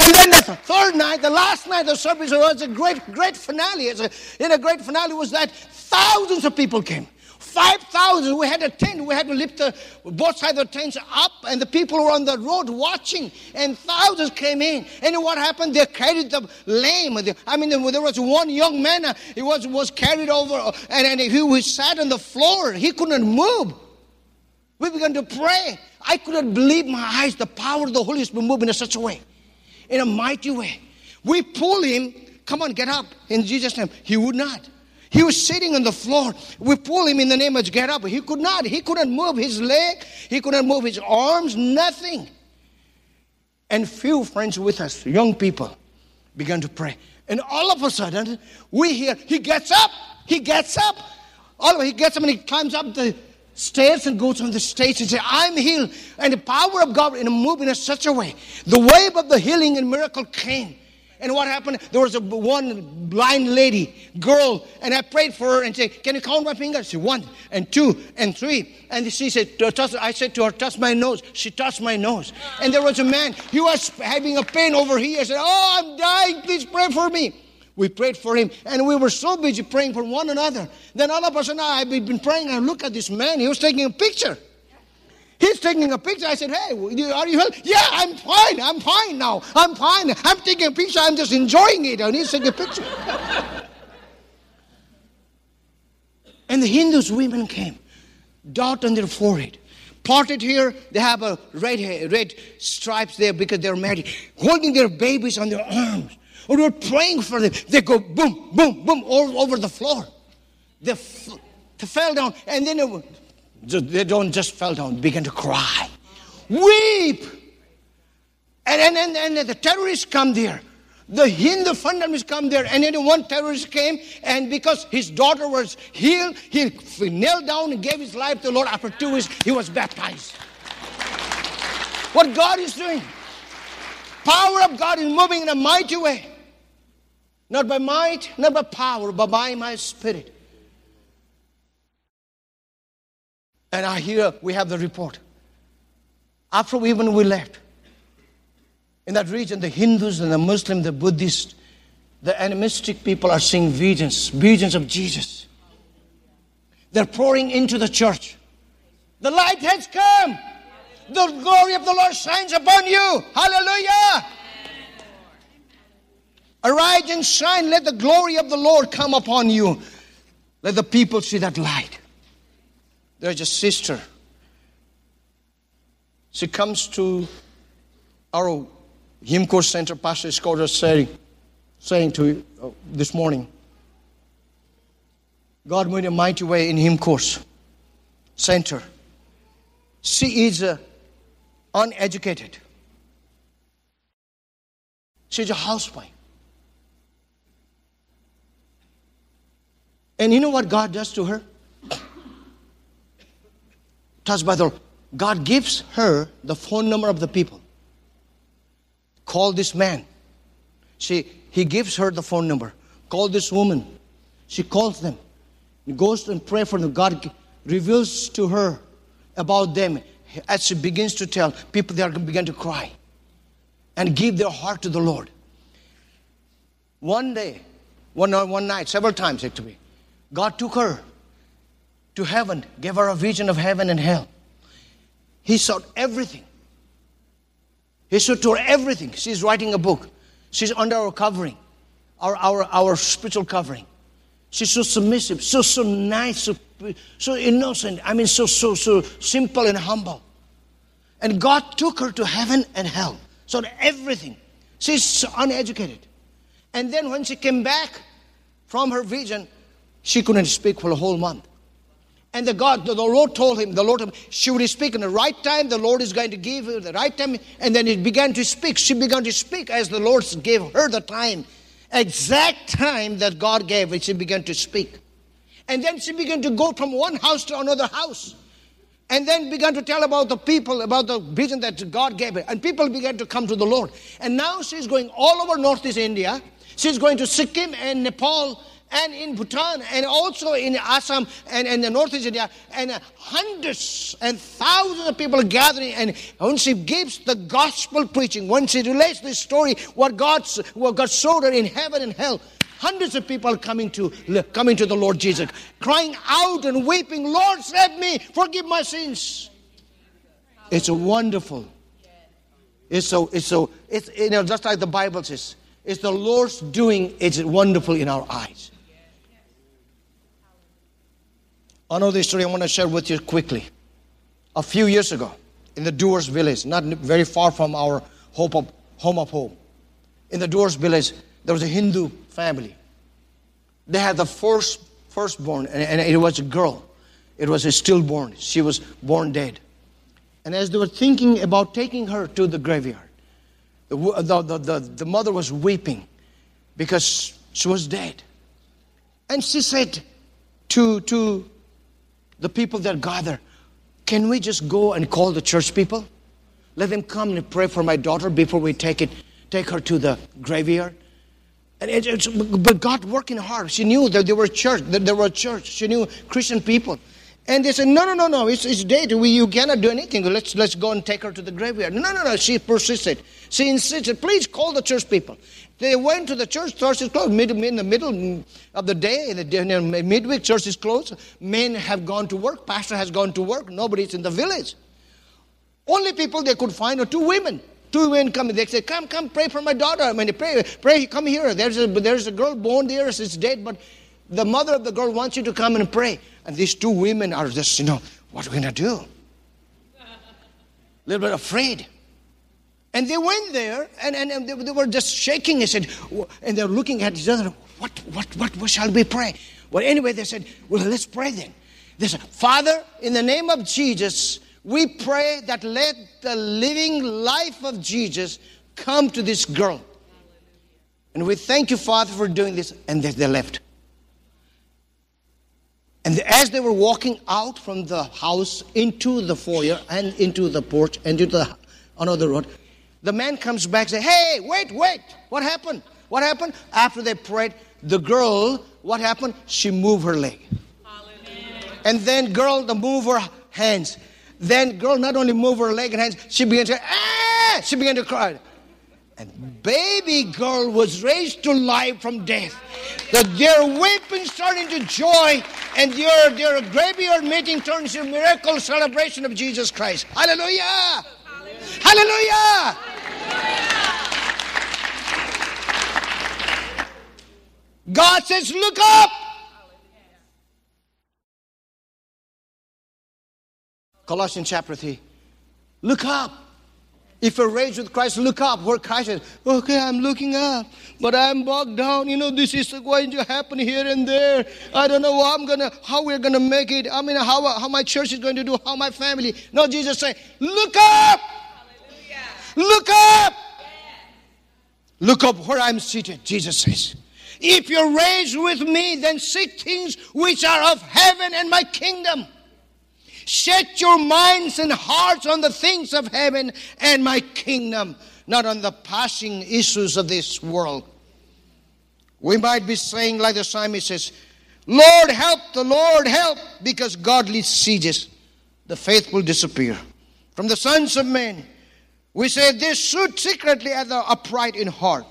And then the third night, the last night of service was a great, great finale. In a great finale was that thousands of people came. 5,000. We had a tent. We had to lift the, both sides of the tents up, and the people were on the road watching, and thousands came in. And what happened? They carried the lame. I mean, there was one young man, uh, he was, was carried over, uh, and, and he was sat on the floor. He couldn't move. We began to pray. I couldn't believe my eyes. The power of the Holy Spirit moving in such a way, in a mighty way. We pull him. Come on, get up in Jesus' name. He would not. He was sitting on the floor. We pull him in the name of get up. He could not. He couldn't move his leg. He couldn't move his arms. Nothing. And few friends with us, young people, began to pray. And all of a sudden, we hear he gets up. He gets up. All of he gets up and he climbs up the stairs and goes on the stage and says, I'm healed. And the power of God in a move in such a way. The wave of the healing and miracle came. And what happened? There was a one blind lady, girl, and I prayed for her and said, Can you count my fingers? She One and two and three. And she said, I said to her, Touch my nose. She touched my nose. And there was a man, he was having a pain over here. I said, Oh, I'm dying. Please pray for me. We prayed for him, and we were so busy praying for one another. Then all of a sudden, I've been praying, and I look at this man, he was taking a picture. He's taking a picture. I said, Hey, are you healthy? Yeah, I'm fine. I'm fine now. I'm fine. I'm taking a picture. I'm just enjoying it. And he's taking a picture. and the Hindus women came, dot on their forehead. Parted here, they have a red, red stripes there because they're married, holding their babies on their arms. Oh, or we're praying for them. They go boom, boom, boom all over the floor. They, f- they fell down, and then it, they don't just fell down, began to cry, weep. And, and, and, and the terrorists come there. The Hindu fundamentalists come there, and then one terrorist came, and because his daughter was healed, he knelt down and gave his life to the Lord. After two weeks, he was baptized. What God is doing, power of God is moving in a mighty way. Not by might, not by power, but by my spirit. And I hear we have the report. After we, even we left, in that region, the Hindus and the Muslims, the Buddhists, the animistic people are seeing visions, visions of Jesus. They're pouring into the church. The light has come. The glory of the Lord shines upon you. Hallelujah. Arise and shine. Let the glory of the Lord come upon you. Let the people see that light. There's a sister. She comes to our course center, Pastor Scott saying, saying to uh, this morning. God moved a mighty way in hymn course center. She is uh, uneducated. She's a housewife. And you know what God does to her? Touched by the God gives her the phone number of the people. Call this man. She, he gives her the phone number. Call this woman. She calls them. He goes and pray for them. God reveals to her about them. As she begins to tell, people they are begin to cry and give their heart to the Lord. One day, one, uh, one night, several times actually, God took her to heaven, gave her a vision of heaven and hell. He saw everything. He saw to her everything. She's writing a book. She's under our covering, our, our, our spiritual covering. She's so submissive, so so nice, so, so innocent. I mean, so so so simple and humble. And God took her to heaven and hell. So everything. She's uneducated. And then when she came back from her vision, she couldn't speak for a whole month. And the God, the Lord told him, the Lord, she would speak in the right time. The Lord is going to give her the right time. And then he began to speak. She began to speak as the Lord gave her the time, exact time that God gave her. She began to speak. And then she began to go from one house to another house. And then began to tell about the people, about the vision that God gave her. And people began to come to the Lord. And now she's going all over Northeast India. She's going to Sikkim and Nepal and in Bhutan and also in Assam and, and the Northeast India and hundreds and thousands of people are gathering and when she gives the gospel preaching, when she relates this story, what God's what God showed her in heaven and hell, hundreds of people coming to coming to the Lord Jesus, crying out and weeping, Lord save me, forgive my sins. It's a wonderful. It's so it's so it's you know just like the Bible says, it's the Lord's doing, it's wonderful in our eyes. Another story I want to share with you quickly. A few years ago, in the Dooars village, not very far from our Home of Hope. Of Hope. In the Dooars village, there was a Hindu family. They had the first firstborn, and, and it was a girl. It was a stillborn. She was born dead. And as they were thinking about taking her to the graveyard, the, the, the, the, the mother was weeping because she was dead. And she said to, to the people that gather, can we just go and call the church people? Let them come and pray for my daughter before we take it, take her to the graveyard. And it, but God working hard. She knew that there were church, that there were church. She knew Christian people. And they said, no, no, no, no, it's, it's dead. We, you cannot do anything. Let's, let's go and take her to the graveyard. No, no, no. She persisted. She insisted, please call the church people. They went to the church, church is closed. Mid, in the middle of the day, the midweek, church is closed. Men have gone to work. Pastor has gone to work. Nobody's in the village. Only people they could find are two women. Two women come. They say, "Come, come, pray for my daughter." I mean, pray, pray. Come here. There's a there's a girl born there. She's dead, but the mother of the girl wants you to come and pray. And these two women are just, you know, what are we gonna do? A little bit afraid. And they went there and, and, and they, they, were just shaking and said, and they're looking at each other, what, what, what, what shall we pray? Well, anyway, they said, well, let's pray then. They said, Father, in the name of Jesus, we pray that let the living life of Jesus come to this girl. And we thank you, Father, for doing this. And they, they left. And as they were walking out from the house into the foyer and into the porch and into the another road, the man comes back and says, Hey, wait, wait. What happened? What happened? After they prayed, the girl, what happened? She moved her leg. Hallelujah. And then girl to move her hands. Then girl not only move her leg and hands, she began to ah! she began to cry. And baby girl was raised to life from death. That their weeping turned into joy, and their, their graveyard meeting turns into miracle celebration of Jesus Christ. Hallelujah! Hallelujah! God says, Look up! Colossians chapter 3. Look up. If you're raised with Christ, look up where Christ is. Okay, I'm looking up, but I'm bogged down. You know, this is going to happen here and there. I don't know how I'm gonna, how we're gonna make it. I mean, how, how my church is going to do, how my family. No, Jesus said, look up. Hallelujah. Look up. Yeah. Look up where I'm seated, Jesus says. If you're raised with me, then seek things which are of heaven and my kingdom. Set your minds and hearts on the things of heaven and my kingdom, not on the passing issues of this world. We might be saying, like the psalmist says, Lord help, the Lord help, because godly sieges, the faith will disappear. From the sons of men, we say, this should secretly at the upright in heart.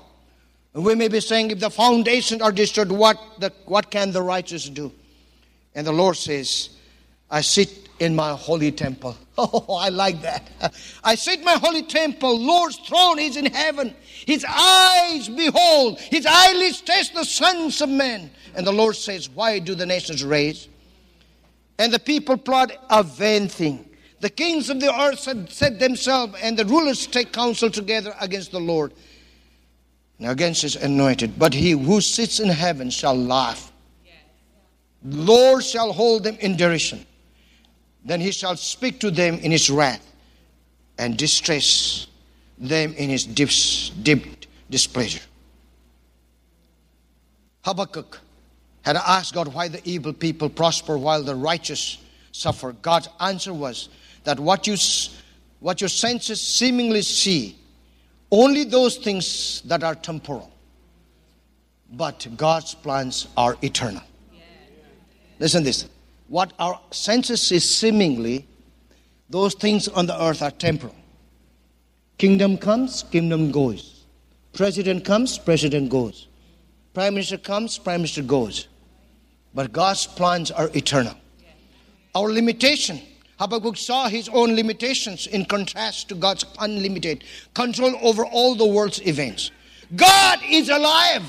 And we may be saying, if the foundations are destroyed, what, the, what can the righteous do? And the Lord says, I sit in my holy temple. Oh, I like that. I sit my holy temple. Lord's throne is in heaven. His eyes behold, his eyelids test the sons of men. And the Lord says, Why do the nations rage? And the people plot a vain thing. The kings of the earth set themselves, and the rulers take counsel together against the Lord and against his anointed. But he who sits in heaven shall laugh. Lord shall hold them in derision. Then he shall speak to them in his wrath and distress them in his deep, deep displeasure. Habakkuk had asked God why the evil people prosper while the righteous suffer. God's answer was that what, you, what your senses seemingly see, only those things that are temporal, but God's plans are eternal. Listen this what our senses is seemingly, those things on the earth are temporal. Kingdom comes, kingdom goes. President comes, president goes. Prime minister comes, prime minister goes. But God's plans are eternal. Our limitation, Habakkuk saw his own limitations in contrast to God's unlimited control over all the world's events. God is alive.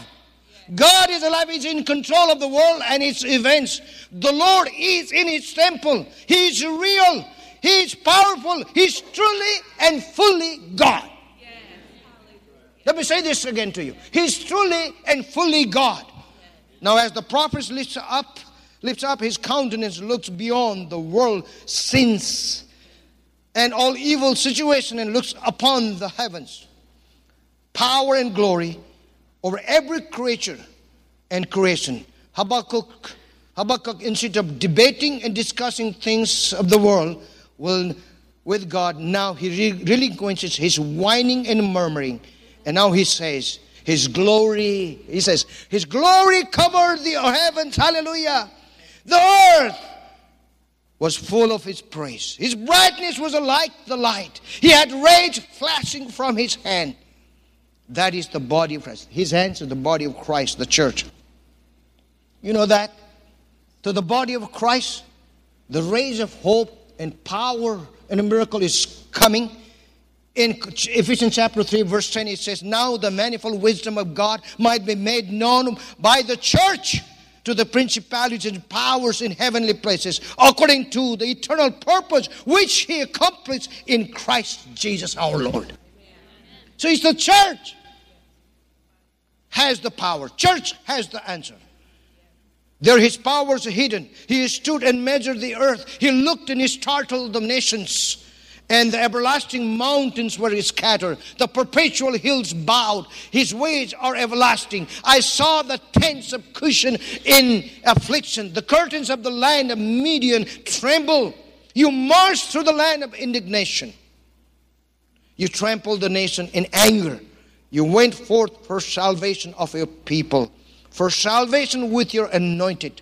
God is alive, He's in control of the world and its events. The Lord is in His temple. He is real, He is powerful, He's truly and fully God. Let me say this again to you. He's truly and fully God. Now, as the prophet lifts up, lifts up his countenance, looks beyond the world sins and all evil situation and looks upon the heavens. Power and glory over every creature and creation. Habakkuk, Habakkuk, instead of debating and discussing things of the world, will with God, now he relinquishes his whining and murmuring. And now he says, His glory, he says, His glory covered the heavens. Hallelujah. The earth was full of his praise. His brightness was like the light. He had rays flashing from his hand. That is the body of Christ. His hands are the body of Christ, the church. You know that? To the body of Christ, the rays of hope and power and a miracle is coming. In Ephesians chapter 3, verse 10, it says, Now the manifold wisdom of God might be made known by the church to the principalities and powers in heavenly places, according to the eternal purpose which He accomplished in Christ Jesus our Lord. So it's the church has the power. Church has the answer. There his powers hidden. He stood and measured the earth. He looked and he startled the nations. And the everlasting mountains were scattered. The perpetual hills bowed. His ways are everlasting. I saw the tents of Cushan in affliction. The curtains of the land of Midian tremble. You marched through the land of indignation. You trampled the nation in anger. You went forth for salvation of your people, for salvation with your anointed.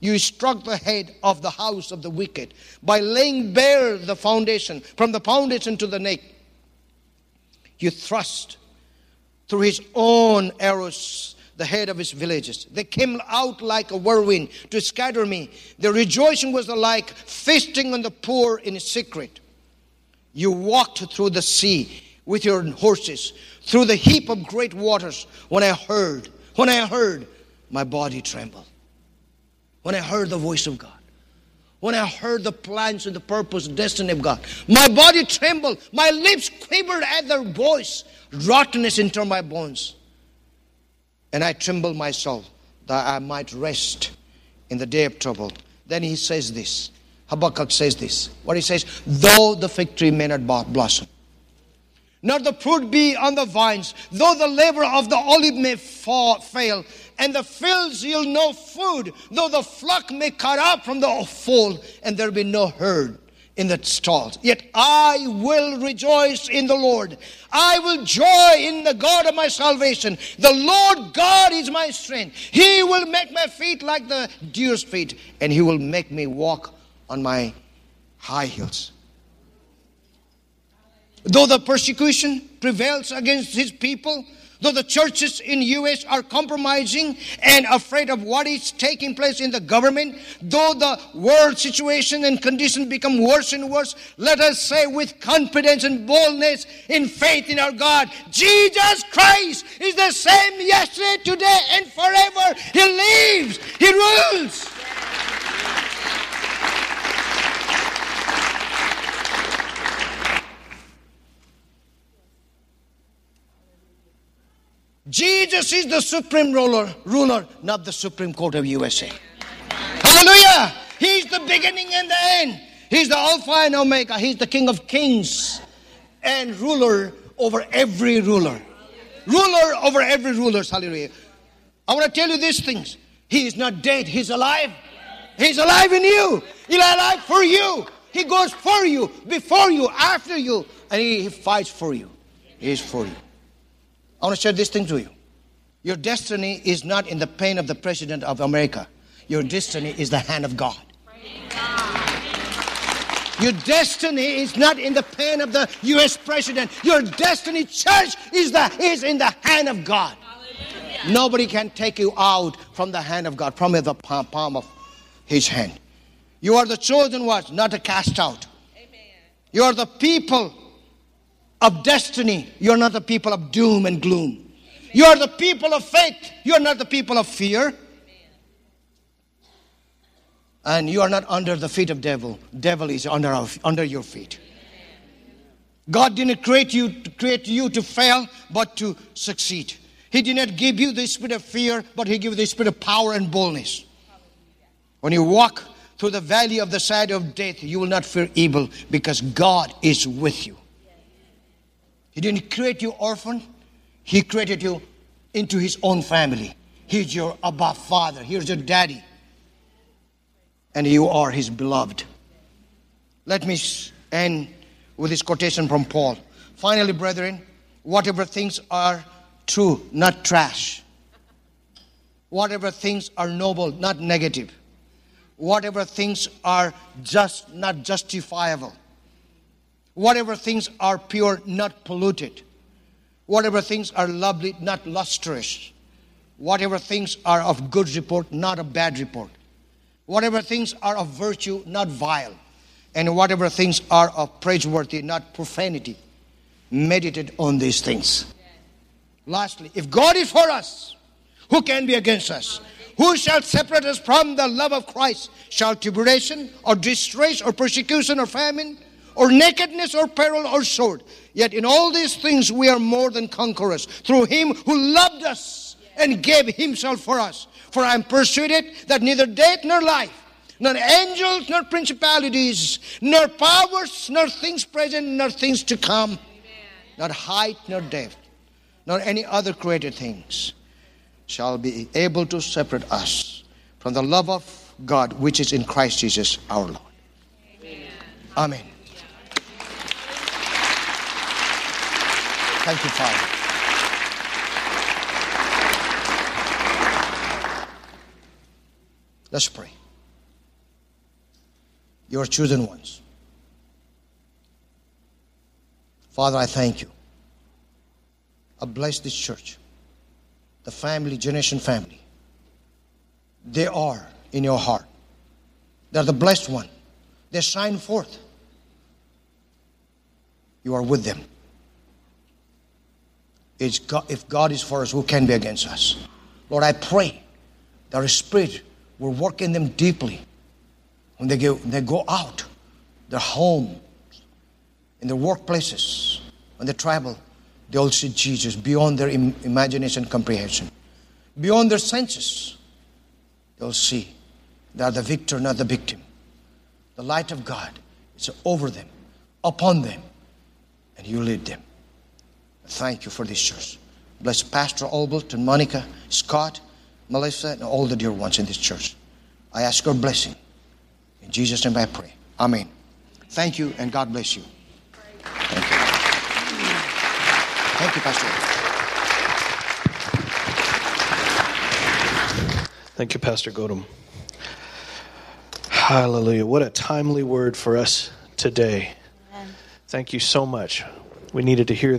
You struck the head of the house of the wicked by laying bare the foundation, from the foundation to the neck. You thrust through his own arrows the head of his villages. They came out like a whirlwind to scatter me. Their rejoicing was alike feasting on the poor in secret. You walked through the sea with your horses through the heap of great waters. When I heard, when I heard, my body trembled. When I heard the voice of God. When I heard the plans and the purpose, and destiny of God. My body trembled. My lips quivered at their voice. Rottenness into my bones. And I trembled myself that I might rest in the day of trouble. Then he says this. Habakkuk says this. What he says, though the fig tree may not blossom, nor the fruit be on the vines, though the labor of the olive may fall, fail, and the fields yield no food, though the flock may cut out from the fold, and there be no herd in the stalls. Yet I will rejoice in the Lord. I will joy in the God of my salvation. The Lord God is my strength. He will make my feet like the deer's feet, and he will make me walk on my high heels. Though the persecution prevails against his people, though the churches in US are compromising and afraid of what is taking place in the government, though the world situation and conditions become worse and worse, let us say with confidence and boldness in faith in our God, Jesus Christ is the same yesterday, today, and forever. He lives, He rules. Jesus is the supreme ruler, ruler, not the Supreme Court of USA. Hallelujah! He's the beginning and the end. He's the Alpha and Omega. He's the King of Kings and ruler over every ruler. Ruler over every ruler. Hallelujah. I want to tell you these things. He is not dead. He's alive. He's alive in you. He's alive for you. He goes for you, before you, after you, and he, he fights for you. He's is for you. I want to share this thing to you. Your destiny is not in the pain of the President of America. Your destiny is the hand of God. Your destiny is not in the pen of the U.S. president. Your destiny, church, is, the, is in the hand of God. Hallelujah. Nobody can take you out from the hand of God, from the palm, palm of His hand. You are the chosen ones, not a cast out. Amen. You are the people of destiny. You're not the people of doom and gloom. You are the people of faith. You're not the people of fear. And you are not under the feet of devil. Devil is under, our, under your feet. God didn't create you to create you to fail, but to succeed. He did not give you the spirit of fear, but He gave you the spirit of power and boldness. When you walk through the valley of the shadow of death, you will not fear evil because God is with you. He didn't create you orphan. He created you into his own family. He's your Abba father. Here's your daddy. And you are his beloved. Let me end with this quotation from Paul. Finally, brethren, whatever things are true, not trash. Whatever things are noble, not negative. Whatever things are just, not justifiable Whatever things are pure, not polluted. Whatever things are lovely, not lustrous. Whatever things are of good report, not a bad report. Whatever things are of virtue, not vile. and whatever things are of praiseworthy, not profanity. Meditate on these things. Lastly, if God is for us, who can be against us? Who shall separate us from the love of Christ? Shall tribulation or distress or persecution or famine or nakedness or peril or sword? Yet in all these things we are more than conquerors through him who loved us and gave himself for us. For I am persuaded that neither death nor life, nor angels, nor principalities, nor powers, nor things present, nor things to come, nor height, nor depth, nor any other created things shall be able to separate us from the love of God which is in Christ Jesus our Lord. Amen. Amen. Thank you, Father. Let's pray. Your chosen ones. Father, I thank you. I bless this church the family, generation family. They are in your heart. They're the blessed one. They shine forth. You are with them. God, if God is for us, who can be against us? Lord, I pray that our spirit will work in them deeply when they go, they go out, their home, in their workplaces, when they travel they'll see Jesus beyond their Im- imagination comprehension, beyond their senses. They'll see they are the victor, not the victim. The light of God is over them, upon them, and you lead them. Thank you for this church. Bless Pastor Albert and Monica, Scott, Melissa, and all the dear ones in this church. I ask your blessing. In Jesus' name I pray. Amen. Thank you, and God bless you. Thank you. Thank you, Pastor. Thank you, Pastor Godum. Hallelujah. What a timely word for us today. Amen. Thank you so much. We needed to hear